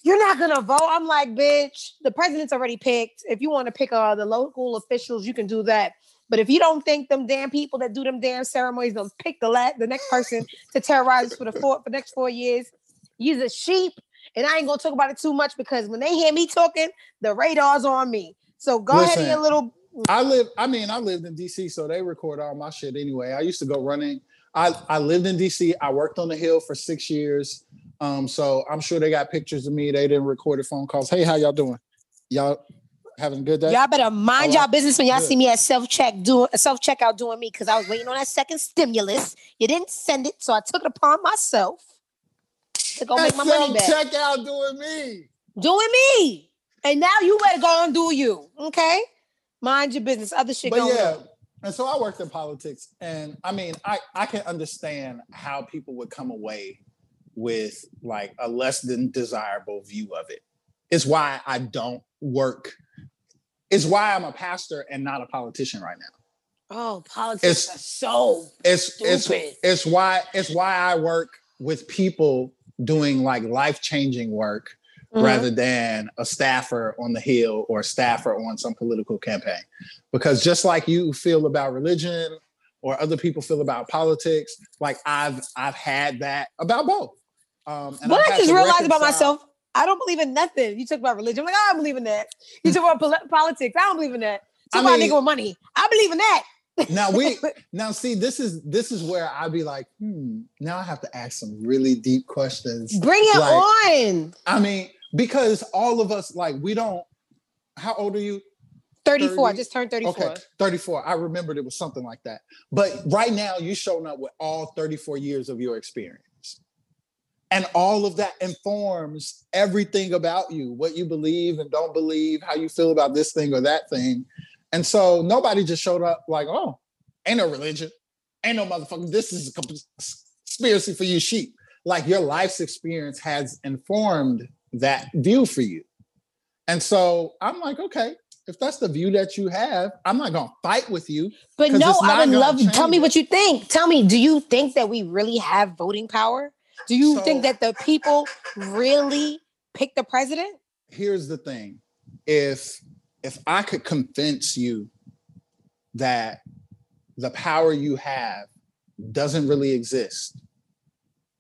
you're not gonna vote. I'm like, bitch, the president's already picked. If you want to pick uh, the local officials, you can do that. But if you don't think them damn people that do them damn ceremonies don't pick the la- the next person to terrorize us for the four for the next four years, you're a sheep And I ain't gonna talk about it too much because when they hear me talking, the radar's on me. So go ahead and Listen, little I live, I mean, I lived in DC, so they record all my shit anyway. I used to go running. I, I lived in DC. I worked on the hill for six years. Um, so I'm sure they got pictures of me. They didn't record phone calls. Hey, how y'all doing? Y'all having a good day? y'all better mind All y'all business when y'all Good. see me at self-check doing self-checkout doing me because I was waiting on that second stimulus. You didn't send it, so I took it upon myself to go make my money back. Check out doing me. Doing me. And now you better go and do you. Okay? Mind your business. Other shit But going yeah, on. and so I worked in politics, and I mean, I I can understand how people would come away with like a less than desirable view of it. It's why I don't work. It's why I'm a pastor and not a politician right now. Oh, politics It's- are so It's it's Stupid. it's why it's why I work with people doing like life changing work Mhm. rather than a staffer on the hill or a staffer on some political campaign. Because just like you feel about religion or other people feel about politics, like I've I've had that about both. Um, and What I just realized about myself, I don't believe in nothing. You talk about religion. I'm like, I don't believe in that. You talk about poli- politics. I don't believe in that. I Talk about nigga with money. I believe in that. Now we [LAUGHS] now see this is this is where I'd be like, hmm, now I have to ask some really deep questions. Bring it Like, on. I mean, because all of us like we don't. How old are you? 34. I just turned 34. Okay, 34. I remembered it was something like that. But right now, you're showing up with all 34 years of your experience. And all of that informs everything about you, what you believe and don't believe, how you feel about this thing or that thing. And so nobody just showed up like, oh, ain't no religion, ain't no motherfucker. This is a conspiracy for you sheep. Like your life's experience has informed that view for you. And so I'm like, okay, if that's the view that you have, I'm not gonna fight with you. But no, I would love. Tell me what you think. Tell me, do you think that we really have voting power? Do you So- think that the people really pick the president? Here's the thing. If if I could convince you that the power you have doesn't really exist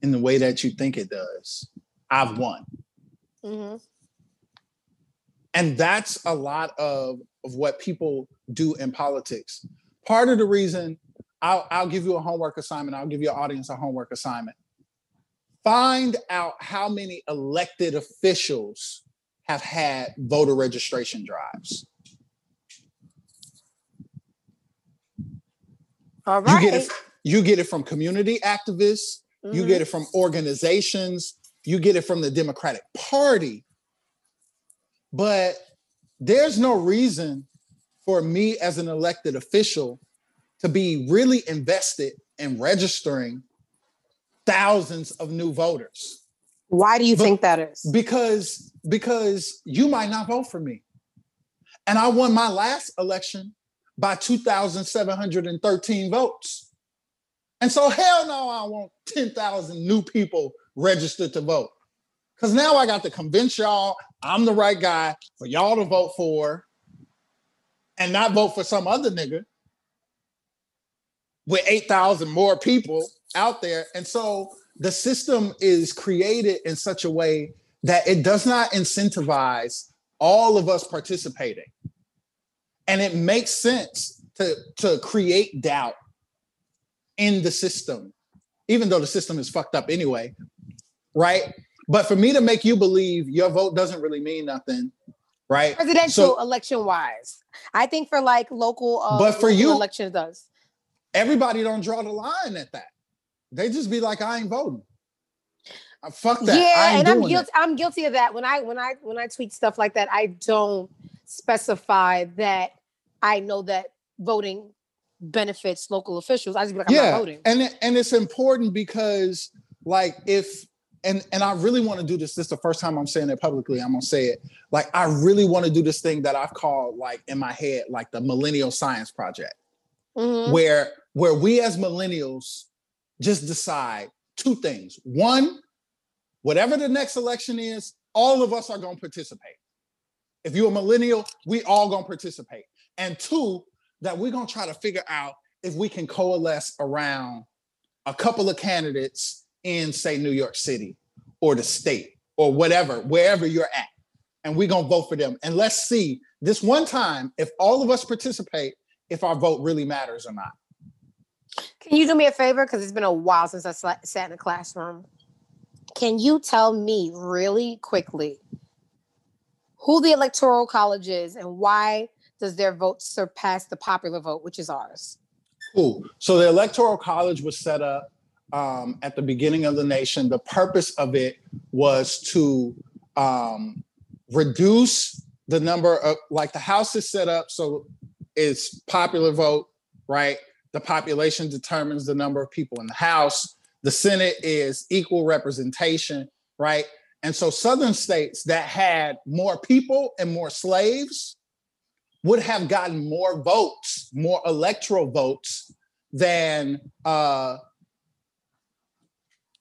in the way that you think it does, I've won. Mhm. And that's a lot of, of what people do in politics. Part of the reason I'll, I'll give you a homework assignment, I'll give your audience a homework assignment. Find out how many elected officials have had voter registration drives. All You get it, you get it from community activists, you Mhm. get it from organizations, you get it from the Democratic Party. But there's no reason for me as an elected official to be really invested in registering thousands of new voters Why do you But- think that is? because because you might not vote for me. And I won my last election by 2,713 votes. And so hell no, I want 10,000 new people registered to vote. Because now I got to convince y'all I'm the right guy for y'all to vote for and not vote for some other nigga with 8,000 more people out there. And so the system is created in such a way that it does not incentivize all of us participating. And it makes sense to, to create doubt in the system, even though the system is fucked up anyway, right? But for me to make you believe your vote doesn't really mean nothing, right? Presidential So- election wise, I think for like local, uh, But for local you- election does. Everybody don't draw the line at that. They just be like, I ain't voting. Uh, Fuck that. I Yeah, and I'm guilty. I'm guilty of that. When I when I when I tweet stuff like that, I don't specify that I know that voting benefits local officials. I just be like, I'm yeah, not voting. and and it's important because like if and and I really want to do this. This is the first time I'm saying it publicly. I'm gonna say it. Like I really want to do this thing that I've called like in my head like the Millennial Science Project, Mhm. where where we as millennials just decide two things. One, whatever the next election is, all of us are gonna participate. If you're a millennial, we all gonna participate. And two, that we're gonna try to figure out if we can coalesce around a couple of candidates in, say, New York City or the state or whatever, wherever you're at. And we're gonna vote for them. And let's see this one time if all of us participate, if our vote really matters or not. Can you do me a favor? Because it's been a while since I sla- sat in the classroom. Can you tell me really quickly who the electoral college is and why does their vote surpass the popular vote, which is ours? Cool. So the electoral college was set up um, at the beginning of the nation. The purpose of it was to um, reduce the number of like the house is set up so it's popular vote, right? The population determines the number of people in the house. The Senate is equal representation, right? And so southern states that had more people and more slaves would have gotten more votes, more electoral votes than uh,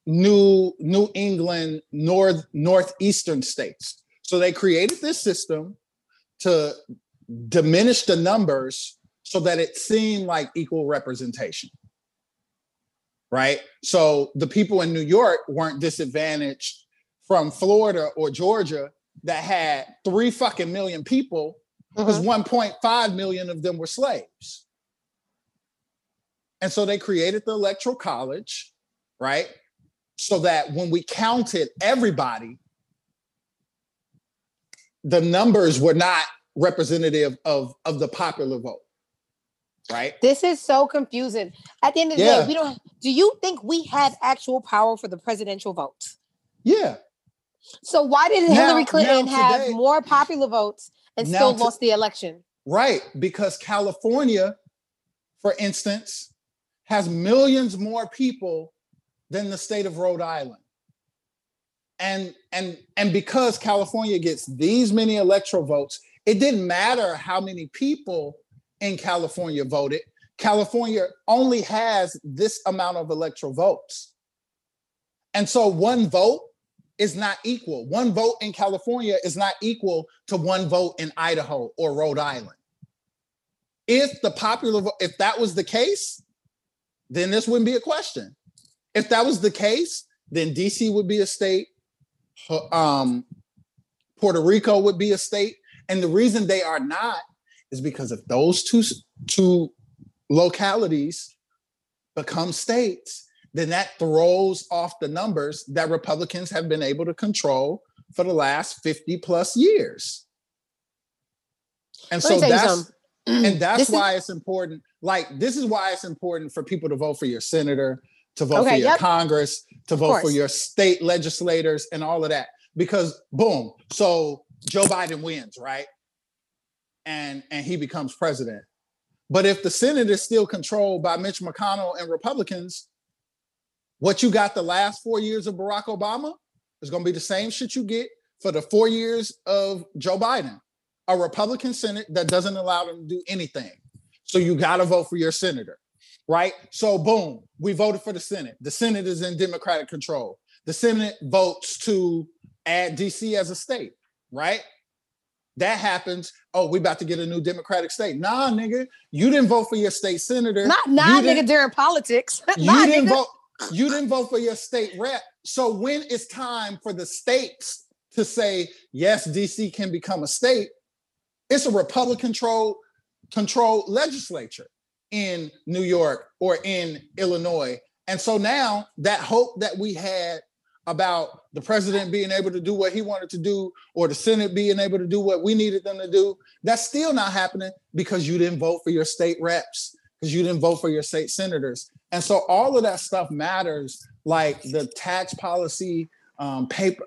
New New England north northeastern states. So they created this system to diminish the numbers so that it seemed like equal representation. Right? So the people in New York weren't disadvantaged from Florida or Georgia that had 3 fucking million people because Mhm. 1.5 million of them were slaves. And so they created the electoral college, right? So that when we counted everybody, the numbers were not representative of, of the popular vote, right? This is so confusing. At the end of the Yeah. day, we don't. Do you think we had actual power for the presidential vote? Yeah. So why did Now- Hillary Clinton now have more popular votes and still to- lost the election? Right, because California, for instance, has millions more people than the state of Rhode Island. And and and because California gets these many electoral votes, it didn't matter how many people in California voted. California only has this amount of electoral votes. And so one vote is not equal. One vote in California is not equal to one vote in Idaho or Rhode Island. If the popular vote, if that was the case, then this wouldn't be a question. If that was the case, then DC would be a state, um, Puerto Rico would be a state, and the reason they are not is because if those two two localities become states, then that throws off the numbers that Republicans have been able to control for the last 50 plus years. And Let so that's [CLEARS THROAT] and that's This is- why it's important. Like this is why it's important for people to vote for your senator, to vote Okay, for your yep. Congress, to vote for your state legislators, and all of that. Because boom, so Joe Biden wins, right? And and he becomes president. But if the Senate is still controlled by Mitch McConnell and Republicans, what you got the last four years of Barack Obama is going to be the same shit you get for the four years of Joe Biden. A Republican Senate that doesn't allow them to do anything. So you got to vote for your senator, right? So boom, we voted for the Senate. The Senate is in Democratic control. The Senate votes to add DC as a state, right? That happens. Oh, we about to get a new Democratic state. Nah, nigga, you didn't vote for your state senator. Not nah, nigga, during politics. you nah, [LAUGHS] didn't nigga. vote you didn't vote for your state rep so when it's time for the states to say yes dc can become a state it's a republican control control legislature in new york or in illinois and so now that hope that we had about the president being able to do what he wanted to do or the senate being able to do what we needed them to do that's still not happening because you didn't vote for your state reps because you didn't vote for your state senators and so all of that stuff matters, like the tax policy, um, paper,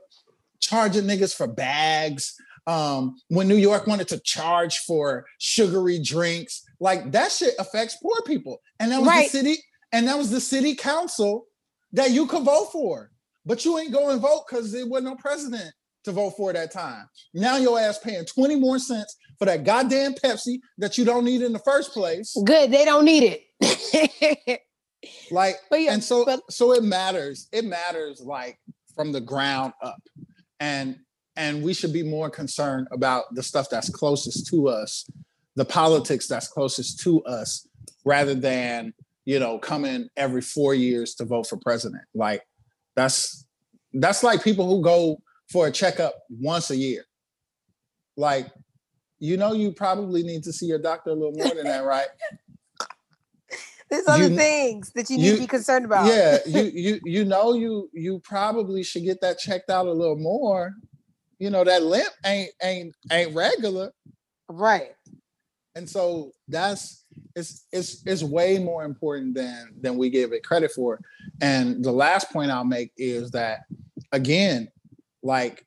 charging niggas for bags. Um, when New York wanted to charge for sugary drinks, like that shit affects poor people. And that was Right. the city, and that was the city council that you could vote for. But you ain't go and vote because there wasn't no president to vote for at that time. Now your ass paying 20 more cents for that goddamn Pepsi that you don't need in the first place. Good, they don't need it. [LAUGHS] Like yeah, and so but so it matters it matters like from the ground up and and we should be more concerned about the stuff that's closest to us the politics that's closest to us rather than you know coming every four years to vote for president like that's that's like people who go for a checkup once a year. Like, you know, you probably need to see your doctor a little more than that, right? [LAUGHS] There's other You- things that you need you- to be concerned about. Yeah, [LAUGHS] you you you know you you probably should get that checked out a little more. You know, that limp ain't ain't ain't regular. Right. and so that's it's it's it's way more important than than we give it credit for. And the last point i'll make is that again like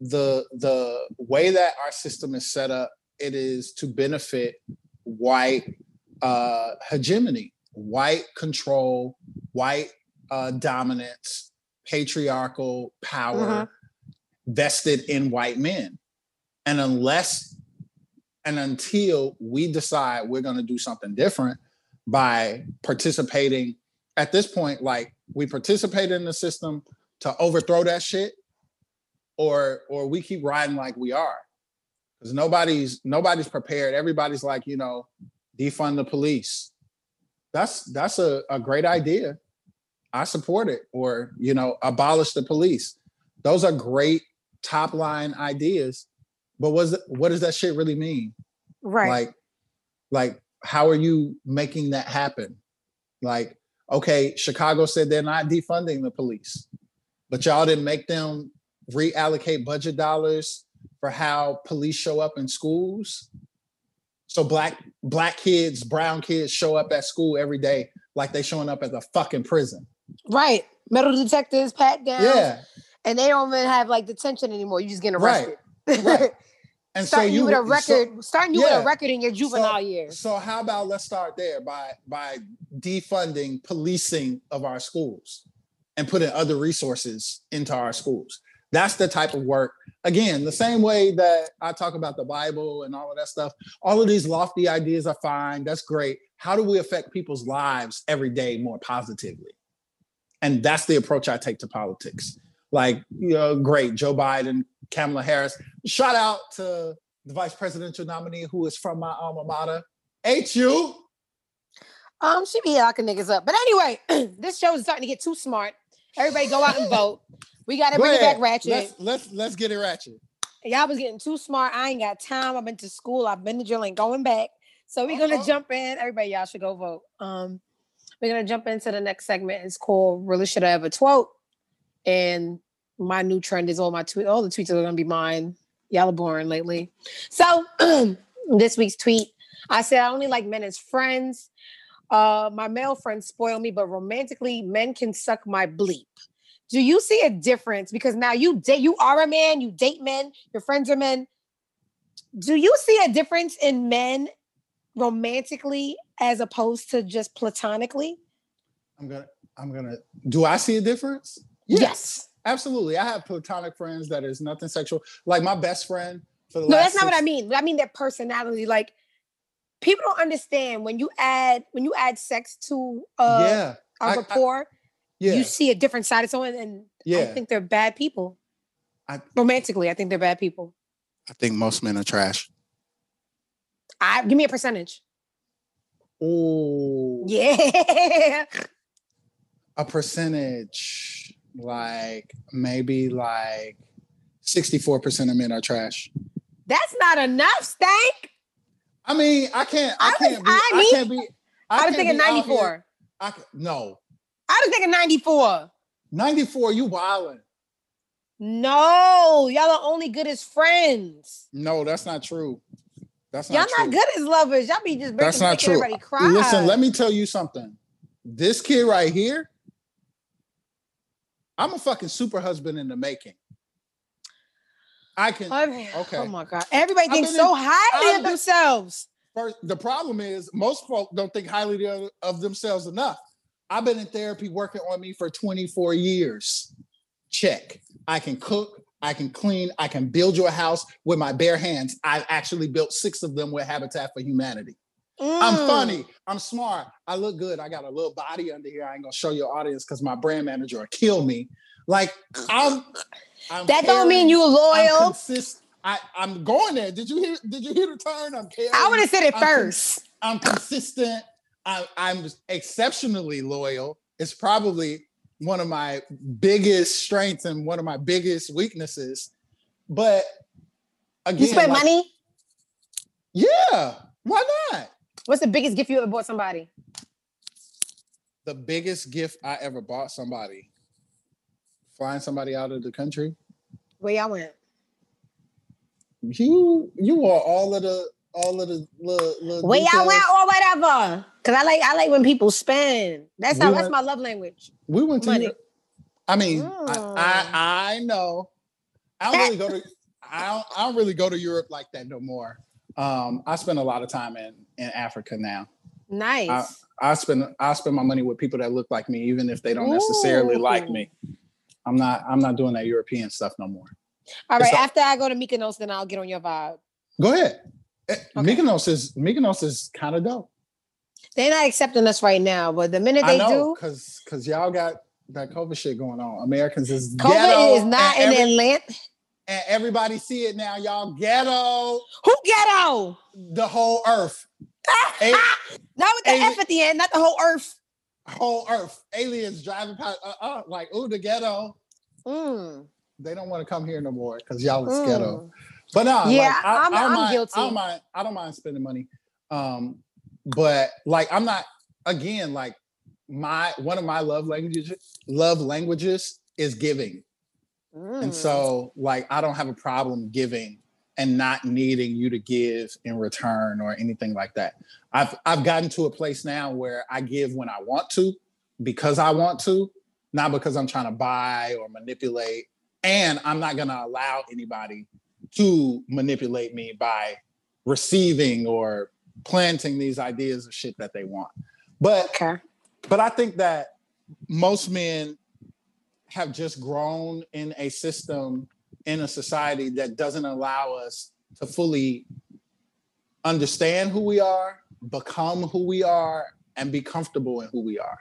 the the way that our system is set up it is to benefit white uh hegemony white control white uh dominance patriarchal power vested in white men. And unless and until we decide we're going to do something different by participating at this point like we participate in the system to overthrow that shit or or we keep riding like we are. Because nobody's nobody's prepared. Everybody's like you know defund the police. That's that's a, a great idea. I support it. Or you know abolish the police. Those are great top line ideas but was what does that shit really mean Right. like like how are you making that happen like okay chicago said they're not defunding the police but y'all didn't make them reallocate budget dollars for how police show up in schools so black black kids brown kids show up at school every day like they showing up at the fucking prison right. Metal detectors pat down. yeah And they don't even have like detention anymore. You just getting Right. arrested. [LAUGHS] right and starting you, with a so- record, starting you with a record in your juvenile years. So how about let's start there by by defunding policing of our schools and putting other resources into our schools. That's the type of work. Again, the same way that I talk about the Bible and all of that stuff. All of these lofty ideas are fine. That's great. How do we affect people's lives every day more positively? And that's the approach I take to politics. Like, you know, great, Joe Biden, Kamala Harris. Shout out to the vice presidential nominee who is from my alma mater, HU. Um, she be locking niggas up. But anyway, [CLEARS THROAT] this show is starting to get too smart. Everybody go out and [LAUGHS] vote. We gotta Go bring it back ratchet. Let's let's let's get it ratchet. Y'all was getting too smart. I ain't got time. I've been to school. I've been to drill and going back. So we're gonna Uh-huh. jump in. Everybody, y'all should go vote. Um, we're gonna jump into the next segment. It's called "Really Should I Ever Twote," and my new trend is all my tweet. All the tweets are gonna be mine. Y'all are boring lately. So [CLEARS THROAT] this week's tweet, I said I only like men as friends. Uh, my male friends spoil me, but romantically, men can suck my bleep. Do you see a difference? Because now you date, you are a man, you date men, your friends are men. Do you see a difference in men romantically as opposed to just platonically? I'm gonna I'm gonna do I see a difference? Absolutely. I have platonic friends that is nothing sexual. Like my best friend for the No, last that's not what I mean. I mean their personality. Like people don't understand when you add when you add sex to uh yeah. a I- I- rapport, Yeah. you see a different side of someone, and I think they're bad people. I- Romantically, I think they're bad people. I think most men are trash. I give me a percentage. Oh Yeah. [LAUGHS] a percentage. Like maybe like 64% of men are trash. That's not enough, Stank. I mean, I can't I, I can't be I I, can't be I, was can't thinking be out here- 94. No. I was thinking 94. 94, you wildin'. No, y'all are only good as friends. No, that's not true. That's not Y'all not not good as lovers. Y'all be just breaking That's not true. everybody cry. Listen, let me tell you something. This kid right here, I'm a fucking super husband in the making. I can oh, I Okay. Okay. Oh my god. Everybody thinks been so in- highly I've of themselves. first. The problem is most folk don't think highly of, of themselves enough. I've been in therapy working on me for 24 years. Check. I can cook. I can clean. I can build you a house with my bare hands. I've actually built six of them with Habitat for Humanity. I'm Mm. funny. I'm smart. I look good. I got a little body under here. I ain't gonna show your audience because my brand manager will kill me. Like I'm. I'm That don't mean caring, you I'm loyal. consist- I, I'm going there. Did you hear? Did you hear the turn? I'm caring. I would have said it I'm first. I'm consistent. I, I'm exceptionally loyal. It's probably one of my biggest strengths and one of my biggest weaknesses. But again, You spend like, money? Yeah, why not? What's the biggest gift you ever bought somebody? The biggest gift I ever bought somebody, flying somebody out of the country. Where y'all went? You you are all of the all of the little, little Where y'all went or whatever. Cause I like I like when people spend. That's how We that's went- my love language. We went to Money. Europe. I mean, Mm. I, I I know. I don't really go to I don't I don't really go to Europe like that no more. Um, I spend a lot of time in in Africa now. Nice. I spend I spend my money with people that look like me, even if they don't necessarily like me. I'm not I'm not doing that European stuff no more. All right. it's after I go to Mykonos, then I'll get on your vibe. Go ahead. Eh, Okay. Mykonos is Mykonos is kind of dope. They're not accepting us right now, but the minute they I know do, because because y'all got that COVID shit going on. Americans is COVID is not in every- Atlanta. And everybody see it now. Y'all ghetto Who ghetto? the whole earth, [LAUGHS] A- Not with the Hey, F at the end, not the whole earth. whole earth. Aliens driving past, uh, uh, like ooh the ghetto. Mm, They don't want to come here no more because y'all is mm. ghetto. But no, Yeah, like, I, I'm- I mind, guilty. I don't mind. I don't mind spending money. Um, but like I'm not again like my one of my love languages love languages is giving. Mm. And so like I don't have a problem giving and not needing you to give in return or anything like that. I've I've gotten to a place now where I give when I want to because I want to, not because I'm trying to buy or manipulate. And I'm not going to allow anybody to manipulate me by receiving or planting these ideas of shit that they want. But okay. but I think that most men have just grown in a system in a society that doesn't allow us to fully understand who we are, become who we are, and be comfortable in who we are.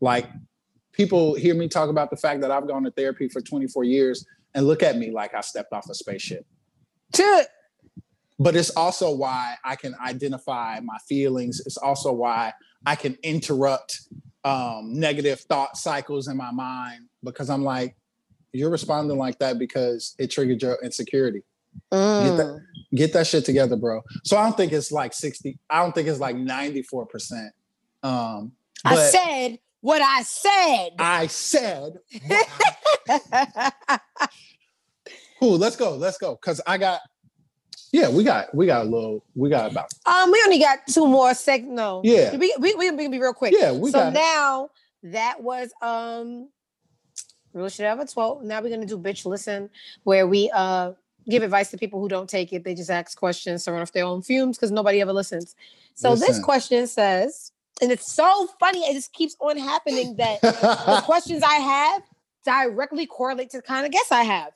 Like people hear me talk about the fact that I've gone to therapy for 24 years and look at me like I stepped off a spaceship but it's also why I can identify my feelings. It's also why I can interrupt um, negative thought cycles in my mind because I'm like, you're responding like that because it triggered your insecurity. Get Mm. that, get that shit together, bro. So I don't think it's like 60, I don't think it's like 94%. Um, I said what I said. I said, [LAUGHS] cool, let's go, let's go. Cause I got, yeah, we got, we got a little, we got about, um, we only got two more sec. No. Yeah. We we we can be real quick. yeah, we so got now that was um real shit ever told. Now we're gonna do bitch listen, where we uh give advice to people who don't take it. They just ask questions to run off their own fumes because nobody ever listens. So this question says, and it's so funny, it just keeps on happening that the [LAUGHS] questions I have directly correlate to the kind of guess I have.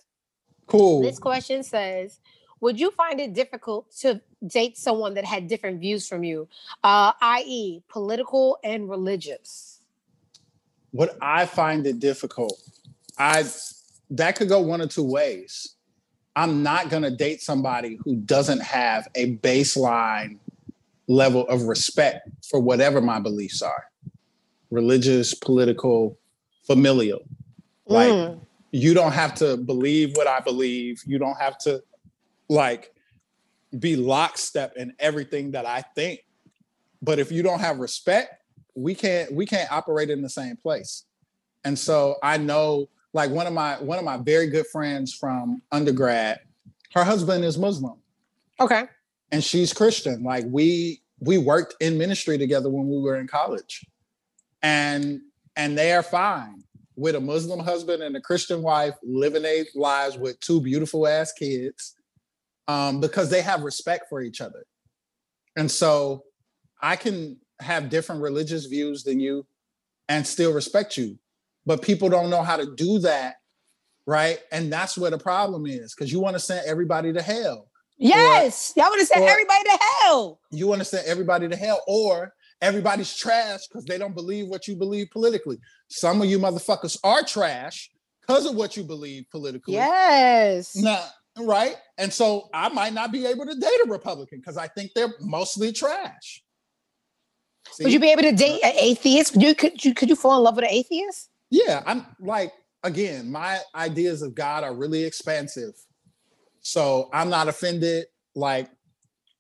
cool. This question says, would you find it difficult to date someone that had different views from you, uh, i.e., political and religious? what I find it difficult, I that could go one or two ways. I'm not gonna date somebody who doesn't have a baseline level of respect for whatever my beliefs are. Religious, political, familial. Like Mm. you don't have to believe what I believe. You don't have to like be lockstep in everything that I think. But if you don't have respect, we can't we can't operate in the same place. And so I know like one of my one of my very good friends from undergrad, her husband is Muslim Okay. and she's Christian. Like we we worked in ministry together when we were in college. And and they are fine with a Muslim husband and a Christian wife living their lives with two beautiful ass kids um, because they have respect for each other. And so I can have different religious views than you and still respect you. But people don't know how to do that, right? And that's where the problem is because you want to send everybody to hell Yes. Y'all want to send everybody to hell. you want to send everybody to hell or everybody's trash because they don't believe what you believe politically. Some of you motherfuckers are trash because of what you believe politically. Yes. Nah, right? And so I might not be able to date a Republican because I think they're mostly trash. Would you be able to date an atheist? Could you, could you could you fall in love with an atheist? Yeah, I'm like again, my ideas of God are really expansive. So I'm not offended. Like,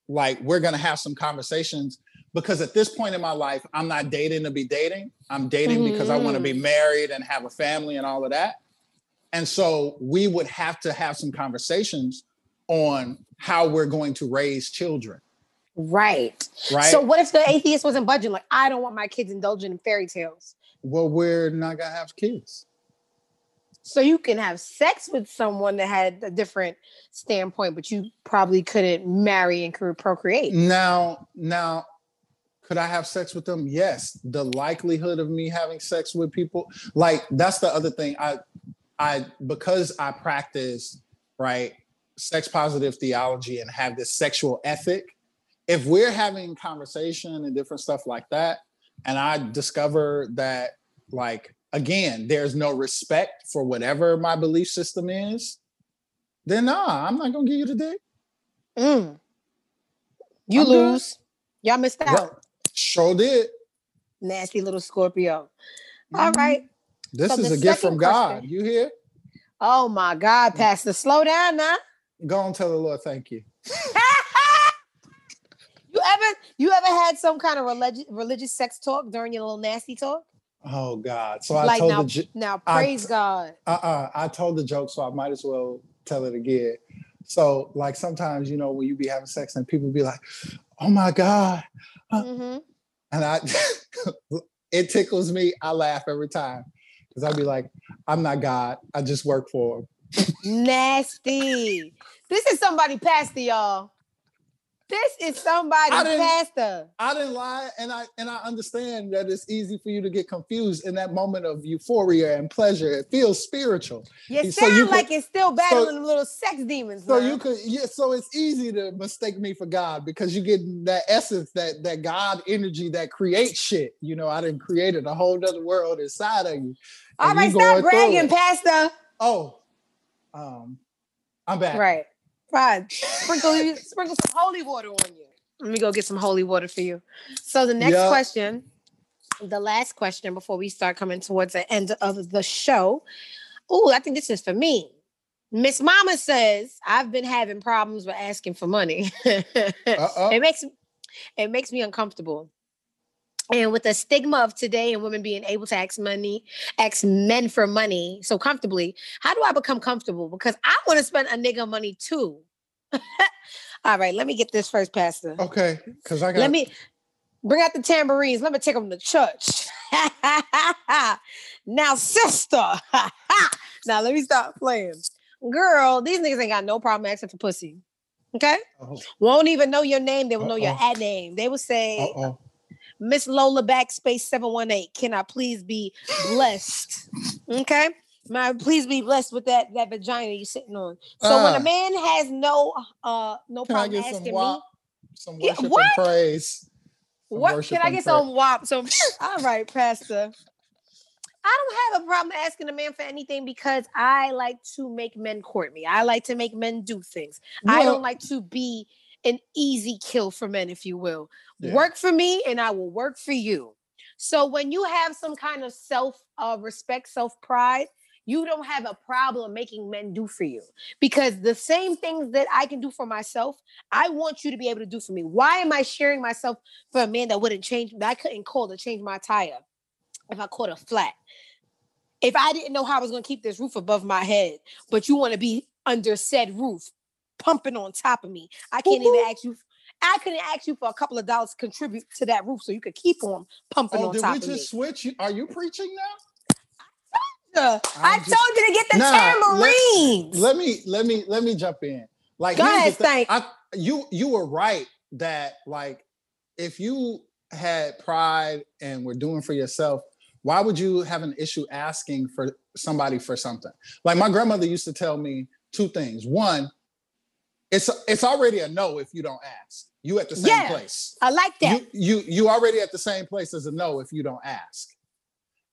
like we're gonna have some conversations because at this point in my life, I'm not dating to be dating. I'm dating because I want to be mm-hmm. married and have a family and all of that. And so we would have to have some conversations on how we're going to raise children. Right. Right. So what if the atheist wasn't budging? Like, I don't want my kids indulging in fairy tales. well, we're not gonna have kids. So you can have sex with someone that had a different standpoint, but you probably couldn't marry and cre- procreate. Now, now, could I have sex with them? Yes. The likelihood of me having sex with people, like that's the other thing. I, I because I practice right sex positive theology and have this sexual ethic. If we're having conversation and different stuff like that, and I discover that, like again, there's no respect for whatever my belief system is, then nah, I'm not gonna give you the dick. Mm. You I'm good. lose. Y'all missed out. Well, Sure did. Nasty little Scorpio. All Mhm. right. This So is a gift from God. question- You hear? Oh my God, Pastor, slow down now. Go and tell the Lord thank you. [LAUGHS] you ever you ever had some kind of religious religious sex talk during your little nasty talk? Oh God. So I like told now, the j- now praise t- God. uh-uh. I told the joke, so I might as well tell it again. So like sometimes, you know, when you be having sex and people be like, oh my God. Mhm. And I [LAUGHS] it tickles me. I laugh every time. Because I'd be like, I'm not God. I just work for him. Nasty. This is somebody pastor, y'all. This is somebody I pastor. I didn't lie, and I and I understand that it's easy for you to get confused in that moment of euphoria and pleasure. It feels spiritual. You So sound you could- like you're still battling little sex demons. So man. you could yeah, so it's easy to mistake me for God because you get that essence, that that God energy that creates shit. You know, I didn't create it. a whole other world inside of you. All right, you stop bragging. Pastor. Oh, um, I'm back. Right. Fine. Sprinkle you sprinkle some holy water on you. Let me go get some holy water for you. So the next Yeah. question, the last question before we start coming towards the end of the show. Oh, I think this is for me. Miss Mama says I've been having problems with asking for money. [LAUGHS] It makes it makes me uncomfortable. And with the stigma of today and women being able to ask money, ask men for money so comfortably, how do I become comfortable? Because I want to spend a nigga money too. [LAUGHS] All right, let me get this first, Pastor. Okay, because I got Let me bring out the tambourines. Let me take them to church. [LAUGHS] now, sister. [LAUGHS] now, let me stop playing. Girl, these niggas ain't got no problem asking for pussy. Okay? Oh, Won't even know your name. They will know your uh-uh. ad name. They will say, uh-oh. Miss Lola backspace 718. Can I please be blessed? Okay. My please be blessed with that that vagina you're sitting on. So when Uh. a man has no uh no Can I problem some asking me, wop, some Yeah, worship what? and praise? Some what can I get some wop? Some [LAUGHS] all right, Pastor. I don't have a problem asking a man for anything because I like to make men court me. I like to make men do things. I don't like to be an easy kill for men, if you will. Yeah. Work for me and I will work for you. So when you have some kind of self uh, respect, self pride, you don't have a problem making men do for you because the same things that I can do for myself, I want you to be able to do for me. Why am I sharing myself for a man that wouldn't change that I couldn't call to change my tire if I caught a flat? If I didn't know how I was going to keep this roof above my head, but you want to be under said roof, pumping on top of me, I can't even ask you. I couldn't ask you for a couple of dollars to contribute to that roof so you could keep on pumping Oh, on did top we of just me. switch? You- Are you preaching now? I told just- you to get the Nah, let- tamarines. Let me let me let me jump in. Like Go ahead, thing. I, you you were right that like if you had pride and were doing for yourself, why would you have an issue asking for somebody for something? Like my grandmother used to tell me two things. One, it's it's already a no if you don't ask. You at the same Yeah. place. I like that. You you you already at the same place as a no if you don't ask.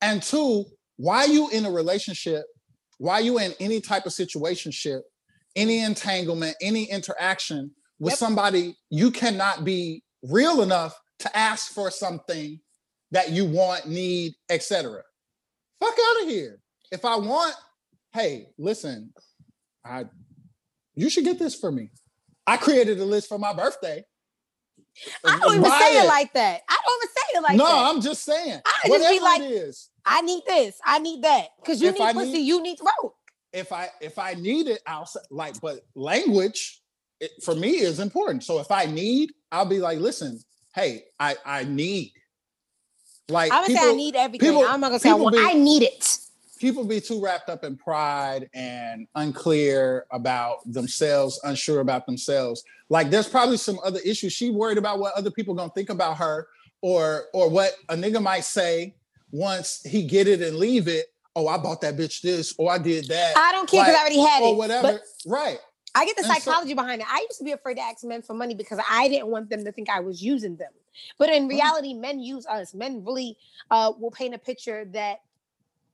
And two, why you in a relationship, why you in any type of situationship, any entanglement, any interaction with Yep. somebody, you cannot be real enough to ask for something that you want, need, etc. Fuck out of here. If I want, hey, listen, I you should get this for me. I created a list for my birthday. I don't even Buy say it. like that. I don't even say it like no, that. No, I'm just saying. I just be whatever like- it is. I need this. I need that. Because you If need I pussy. need- you need throat. if I if I need it, I'll say like, but language it, for me is important. So if I need, I'll be like, listen, hey, I I need. Like I would say I need everything. people- I'm not gonna say I want. be- I need it. People be too wrapped up in pride and unclear about themselves, unsure about themselves. Like there's probably some other issues. She worried about what other people gonna think about her, or or what a nigga might say once he get it and leave it. Oh, I bought that bitch this, or I did that, I don't care because Like, I already had or it. Or whatever. Right. I get the And so- psychology behind it. I used to be afraid to ask men for money because I didn't want them to think I was using them. But in Mm. reality, men use us. Men really uh, will paint a picture that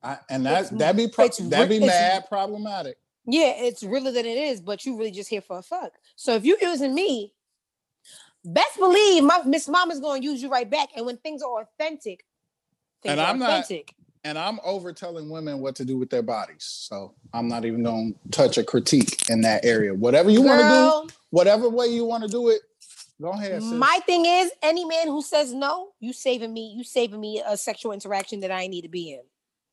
I, and that that'd be pro- that'd be mad problematic. yeah, it's realer than it is, but you really just here for a fuck. So if you're using me, best believe my Miss Mama's gonna use you right back. And when things are authentic, things And are I'm not- And I'm over telling women what to do with their bodies, so I'm not even gonna touch a critique in that area. Whatever you want to do, whatever way you want to do it, go ahead. sis. my thing is, any man who says no, you saving me, you saving me a sexual interaction that I need to be in.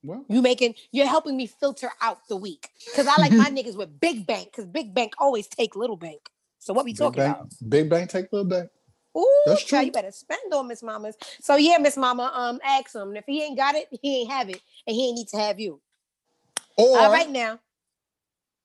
Well, You making, you're helping me filter out the week. Cause I like my [LAUGHS] niggas with big bank, cause big bank always take little bank. So what we big talking bang, about? big bank take little bank. Ooh, That's child, true. you better spend on Miss Mamas. So yeah, Miss Mama, um, ask him. And if he ain't got it, he ain't have it, and he ain't need to have you. Or All right now.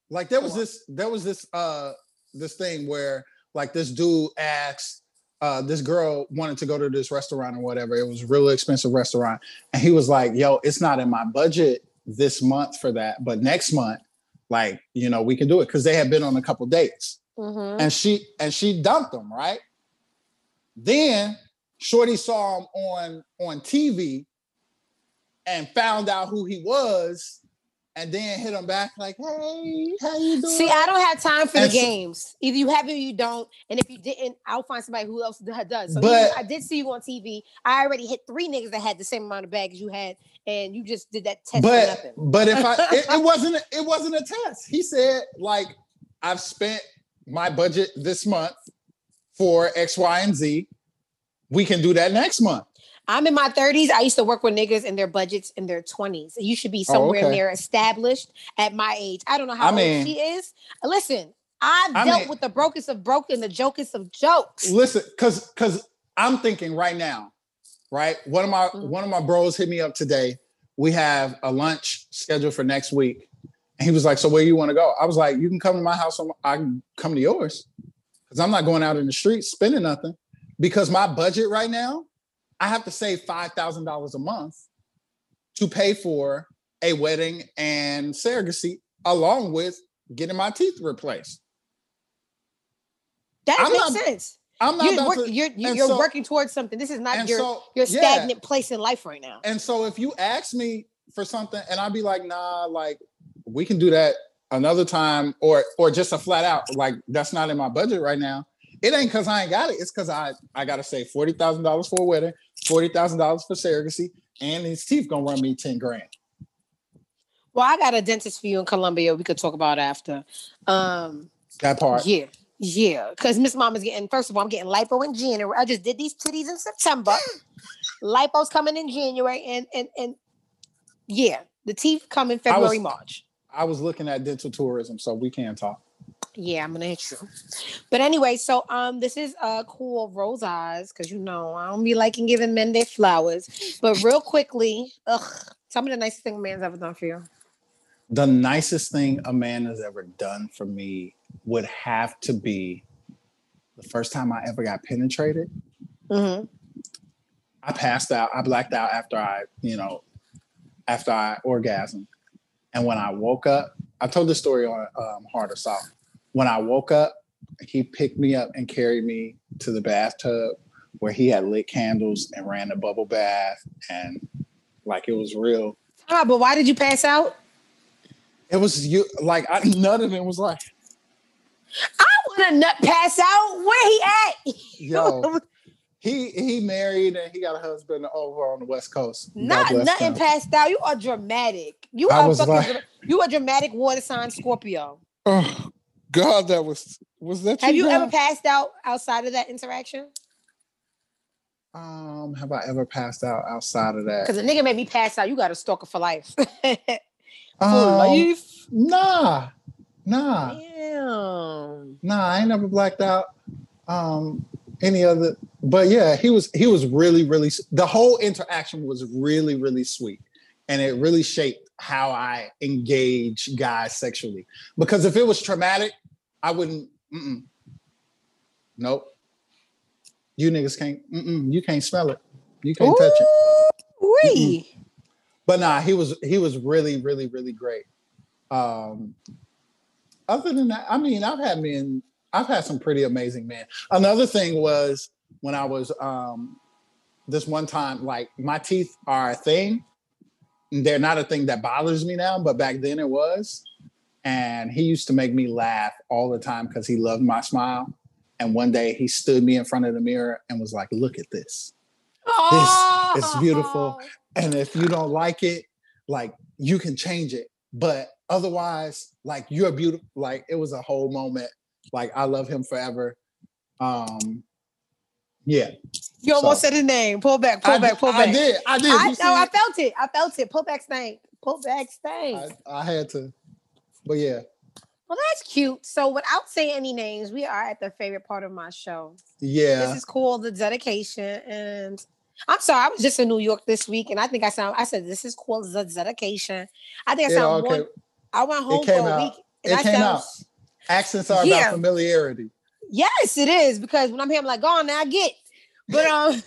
like there was this, there was this, uh, this thing where like this dude asked, uh, this girl wanted to go to this restaurant or whatever. It was a really expensive restaurant, and he was like, "Yo, it's not in my budget this month for that, but next month, like, you know, we can do it because they had been on a couple dates." Mhm. and she and she dumped him right then shorty saw him on on tv and found out who he was and then hit them back like hey how you doing See, I don't have time for the so- games. Either you have it or you don't. And if you didn't, I'll find somebody who else does. So But- I did see you on TV. I already hit three niggas that had the same amount of bags you had, and you just did that test but nothing. but if i it, it [LAUGHS] wasn't it wasn't a test he said like i've spent my budget this month for x y and z we can do that next month I'm in my 30s. I used to work with niggas in their budgets in their 20s. You should be Oh, somewhere okay. near established at my age. I don't know how I old mean- she is. Listen, I've I dealt mean- with the brokest of broken, the jokest of jokes. listen because because i'm thinking right now right one of my Mhm. one of my bros hit me up today we have a lunch scheduled for next week and he was like so where you want to go i was like you can come to my house or i can come to yours because i'm not going out in the streets spending nothing because my budget right now i have to save $5000 a month to pay for a wedding and surrogacy along with getting my teeth replaced That I'm makes not- sense. i'm not You're, about work- to you're, you're, so- working towards something. This is not your, so your yeah. stagnant place in life right now. And so if you ask me for something and I'd be like, nah, like we can do that another time or or just a flat out, like that's not in my budget right now. It ain't cause I ain't got it. It's cause I I gotta save forty thousand dollars for a wedding, forty thousand dollars for surrogacy, and his teeth gonna run me 10 grand. Well, I got a dentist for you in Colombia. We could talk about after. Um, That part. yeah, yeah. Because Miss Mama's getting. First of all, I'm getting lipo in January. I just did these titties in September. [GASPS] Lipo's coming in January, and and and yeah, the teeth come in February, March. I was looking at dental tourism, so we can talk. Yeah, I'm gonna hit you. But anyway, so um, this is uh cool rose eyes because you know I don't be liking giving men their flowers. But real quickly, ugh, tell me the nicest thing a man's ever done for you. The nicest thing a man has ever done for me would have to be the first time I ever got penetrated. Mm-hmm. I passed out. I blacked out after I, you know, after I orgasmed. And when I woke up, I told this story on um, Hard or Soft. When I woke up, he picked me up and carried me to the bathtub where he had lit candles and ran a bubble bath and like it was real. Ah, but why did you pass out? It was you like I, [LAUGHS] none of it was like, I want to nut pass out. Where he at? yo, [LAUGHS] he he married and he got a husband over on the West Coast. Not nothing passed out. You are dramatic. You I are fucking. like- you are dramatic water sign Scorpio. Oh God, that was was that Have you God? ever passed out outside of that interaction? Um, have I ever passed out outside of that? Because a nigga made me pass out. You got a stalker for life. [LAUGHS] for Um, life. Nah, nah, Damn. nah. I ain't never blacked out. Um, any other? But yeah, he was he was really really. The whole interaction was really really sweet, and it really shaped how I engage guys sexually. Because if it was traumatic, I wouldn't. Mm-mm. Nope. You niggas can't. Mm-mm, you can't smell it. You can't touch it. Ooh-wee. but nah, he was he was really really really great. Um, other than that, I mean, I've had men, I've had some pretty amazing men. Another thing was when I was um, this one time, like my teeth are a thing. They're not a thing that bothers me now, but back then it was. And he used to make me laugh all the time because he loved my smile. And one day he stood me in front of the mirror and was like, "Look at this." it's beautiful. and if you don't like it like you can change it but otherwise like you're beautiful like it was a whole moment like i love him forever um yeah You almost So- said his name. Pull back, pull I, back, pull I back. did i did I You see know. I felt it. I felt it. Pull back stank. Pull back stank. I, I had to but yeah well, that's cute. So, without saying any names, we are at the favorite part of my show. yeah This is called the dedication, and I'm sorry, I was just in New York this week, and I think I sound. I said this is called the dedication. I think I Yeah, sound okay. more. I went home for a out. week, and It I came sound. out. accents are Yeah. about familiarity Yes, it is because when I'm here, I'm like, go on now, get. But [LAUGHS] um,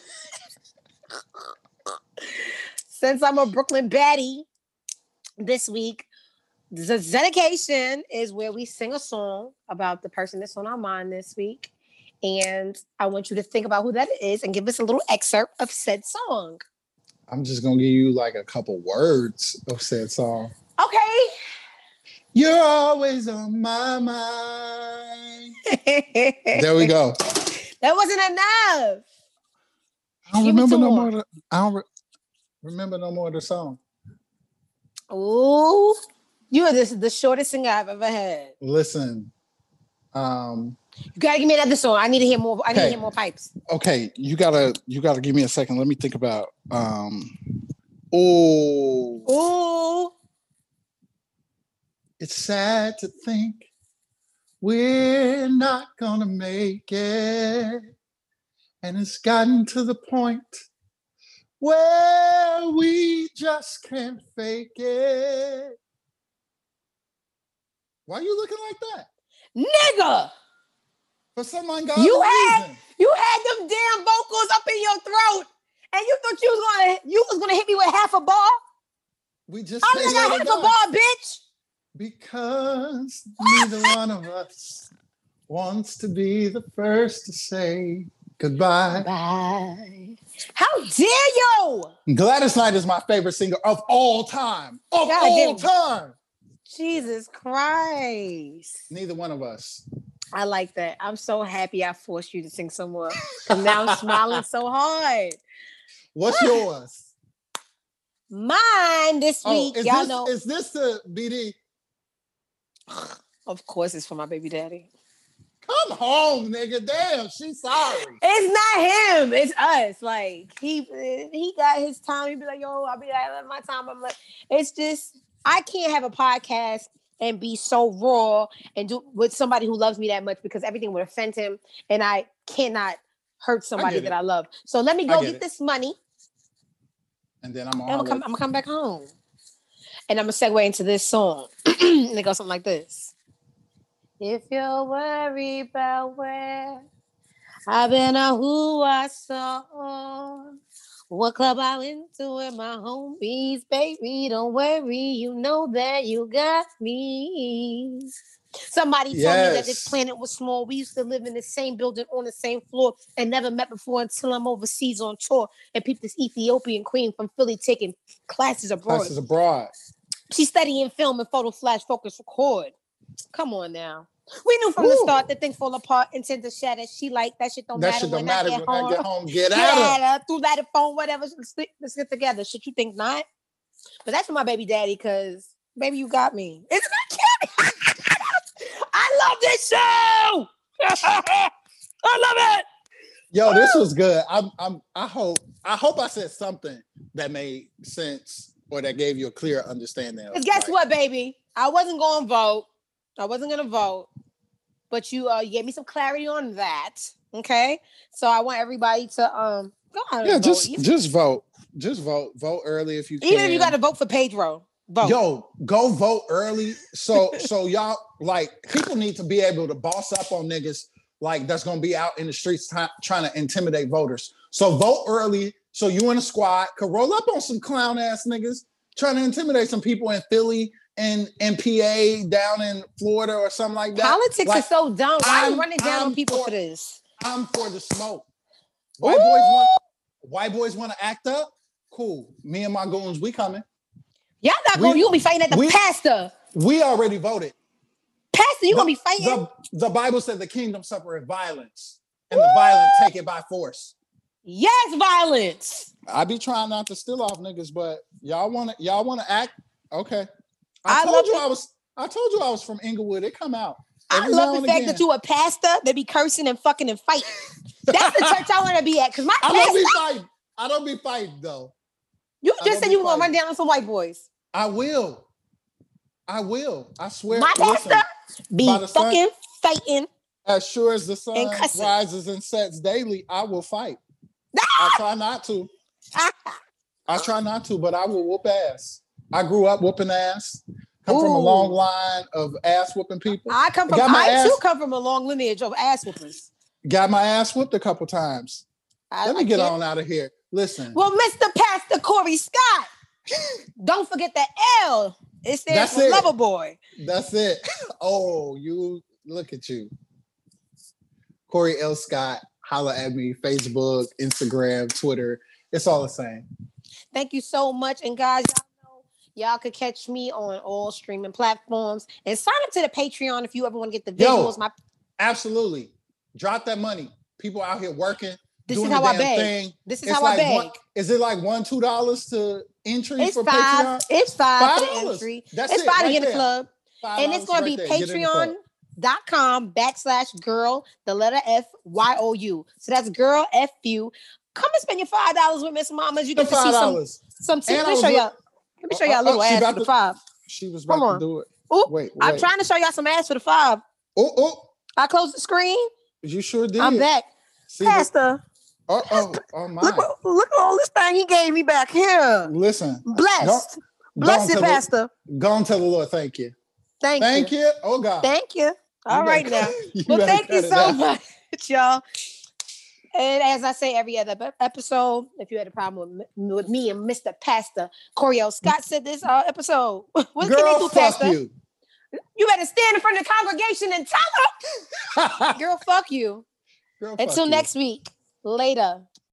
[LAUGHS] since I'm a Brooklyn baddie this week, the dedication is where we sing a song about the person that's on our mind this week. And I want you to think about who that is and give us a little excerpt of said song. i'm just gonna give you like a couple words of said song Okay. you're always on my mind [LAUGHS] there we go That wasn't enough. I don't Give remember no more. The, I don't re- remember no more of the song. Ooh, you are this the shortest singer I've ever had. Listen, um, You gotta give me another song. I need to hear more. I need to hear more pipes. okay, you gotta you gotta give me a second. Let me think about. Um, oh, Ooh, it's sad to think we're not gonna make it, and it's gotten to the point where we just can't fake it. Why are you looking like that? nigga, For some ungodly You had- reason. you had them damn vocals up in your throat, and you thought you was gonna you was gonna hit me with half a bar. We just I'm let half a bar, bitch. Because neither one of us wants to be the first to say goodbye. Bye. How dare you? Gladys Knight is my favorite singer of all time. Of God all time. Jesus Christ. Neither one of us. I like that. I'm so happy I forced you to sing some more. Cause now I'm smiling [LAUGHS] so hard. What's yours? [SIGHS] Mine this Oh, week, is y'all this, know. is this the BD? Of course, it's for my baby daddy. Come home, nigga. Damn, she's sorry. It's not him. It's us. Like he he got his time. He'd be like, yo, I'll be like, I love my time. I'm like, it's just I can't have a podcast and be so raw and do with somebody who loves me that much because everything would offend him, and I cannot hurt somebody get that. I love. So let me I go get get, this money. And then I'm And I'm gonna come. I'm gonna come back home, and I'm gonna segue into this song. [CLEARS THROAT] and it goes something like this. If you're worried about where I've been or who I saw, what club I went to with my homies, baby, don't worry, you know that you got me. Somebody told me that this planet was small. We used to live in the same building on the same floor and never met before until I'm overseas on tour and peep this Ethiopian queen from Philly taking classes abroad. Classes abroad. She's studying film and photo flash focus record. Come on now. We knew from the start that thing fall apart and send the shatter. She like that shit don't that matter shit when don't matter I get when home. I get home. Get [LAUGHS] her. at through that phone, whatever. Let's get, let's get together. Should you think not? But that's for my baby daddy, because baby, you got me. Isn't that cute? I love this show. [LAUGHS] I love it. Yo, this was good. I'm, I'm, I hope, I hope I said something that made sense or that gave you a clear understanding. Because guess what, baby? I wasn't going to vote. I wasn't going to vote, but you, uh, you gave me some clarity on that. Okay, so I want everybody to um go out Yeah, and just, vote. Just vote. Just vote. Vote early if you can. even if you got to vote for Pedro, vote. Yo, go vote early. So, so y'all like people need to be able to boss up on niggas like that's gonna be out in the streets ty- trying to intimidate voters. So vote early. So you and a squad could roll up on some clown ass niggas trying to intimidate some people in Philly and and PA down in Florida or something like that. Politics Like, is so dumb. Why are you running down I'm people for- for this? I'm for the smoke. White boys want white boys want to act up. Cool. Me and my goons, we coming. Y'all not going. You gonna be fighting at the we- pastor. We already voted. Pastor, you the, gonna be fighting? The, the Bible said the kingdom suffereth violence, and the violent take it by force. yes, violence. I be trying not to steal off niggas, but y'all want to y'all want to act okay. I I, told you. I was. I told you I was from Inglewood. It come out. I love the fact again. that you a pastor that be cursing and fucking and fighting. That's the church I want to be at. Cause my [LAUGHS] I pastor, don't be fighting. I don't be fighting though. you just said you were gonna run down on some white boys. I will. I will. I swear. My listen, pastor be the sun- fucking fighting. as sure as the sun And rises and sets daily, I will fight. [LAUGHS] I try not to. Ah! I try not to, but I will whoop ass. I grew up whooping ass. Come from a long line of ass whooping people. I come from. I ass- too come from a long lineage of ass whoopers. Got my ass whooped a couple times. I, Let me I get on out of here. Listen, Well, Mr. Pastor Cory Scott, [GASPS] don't forget the L. It there That's for it. Lover Boy. that's it. [LAUGHS] Oh, you look at you. Cory L. Scott, holla at me, Facebook, Instagram, Twitter. It's all the same. Thank you so much. And guys, y'all could catch me on all streaming platforms and sign up to the Patreon if you ever want to get the Yo. visuals. My Absolutely. Drop that money. People out here working. this doing is how the I beg. thing. This is It's how I like beg. one- Is it like one, two dollars to entry It's for five. Patreon? It's five, for the $5. entry. That's it's it, five to get in the club. Five and it's going to right be. Get in the club. patreon.com backslash girl, the letter F Y O U. So that's girl F U. Come and spend your five dollars with Miss Mamas. You get to five see some some. I was show y'all. Let me oh, show Oh, y'all a oh, little she ass for the to- five. She was about on. to do it. Ooh, Wait, I'm trying to show y'all some ass for the five. Oh, oh, I closed the screen. you sure did. I'm back. See Pastor, oh, oh, oh my. look, look at all this thing he gave me back here. Listen, Blessed. Go Blessed, on to the- Pastor. go and tell the Lord thank you. Thank, Thank you. you. Oh God. Thank you. All [LAUGHS] You right now. Well, thank you so [LAUGHS] much, y'all. And as I say every other episode, if you had a problem with, with me and Mr. Pastor Cory L Scott said this uh, episode, [LAUGHS] what can they Girl, do, fuck Pastor? you. You better stand in front of the congregation and tell them. [LAUGHS] Girl, fuck you. Girl, fuck Until you. next week. Later.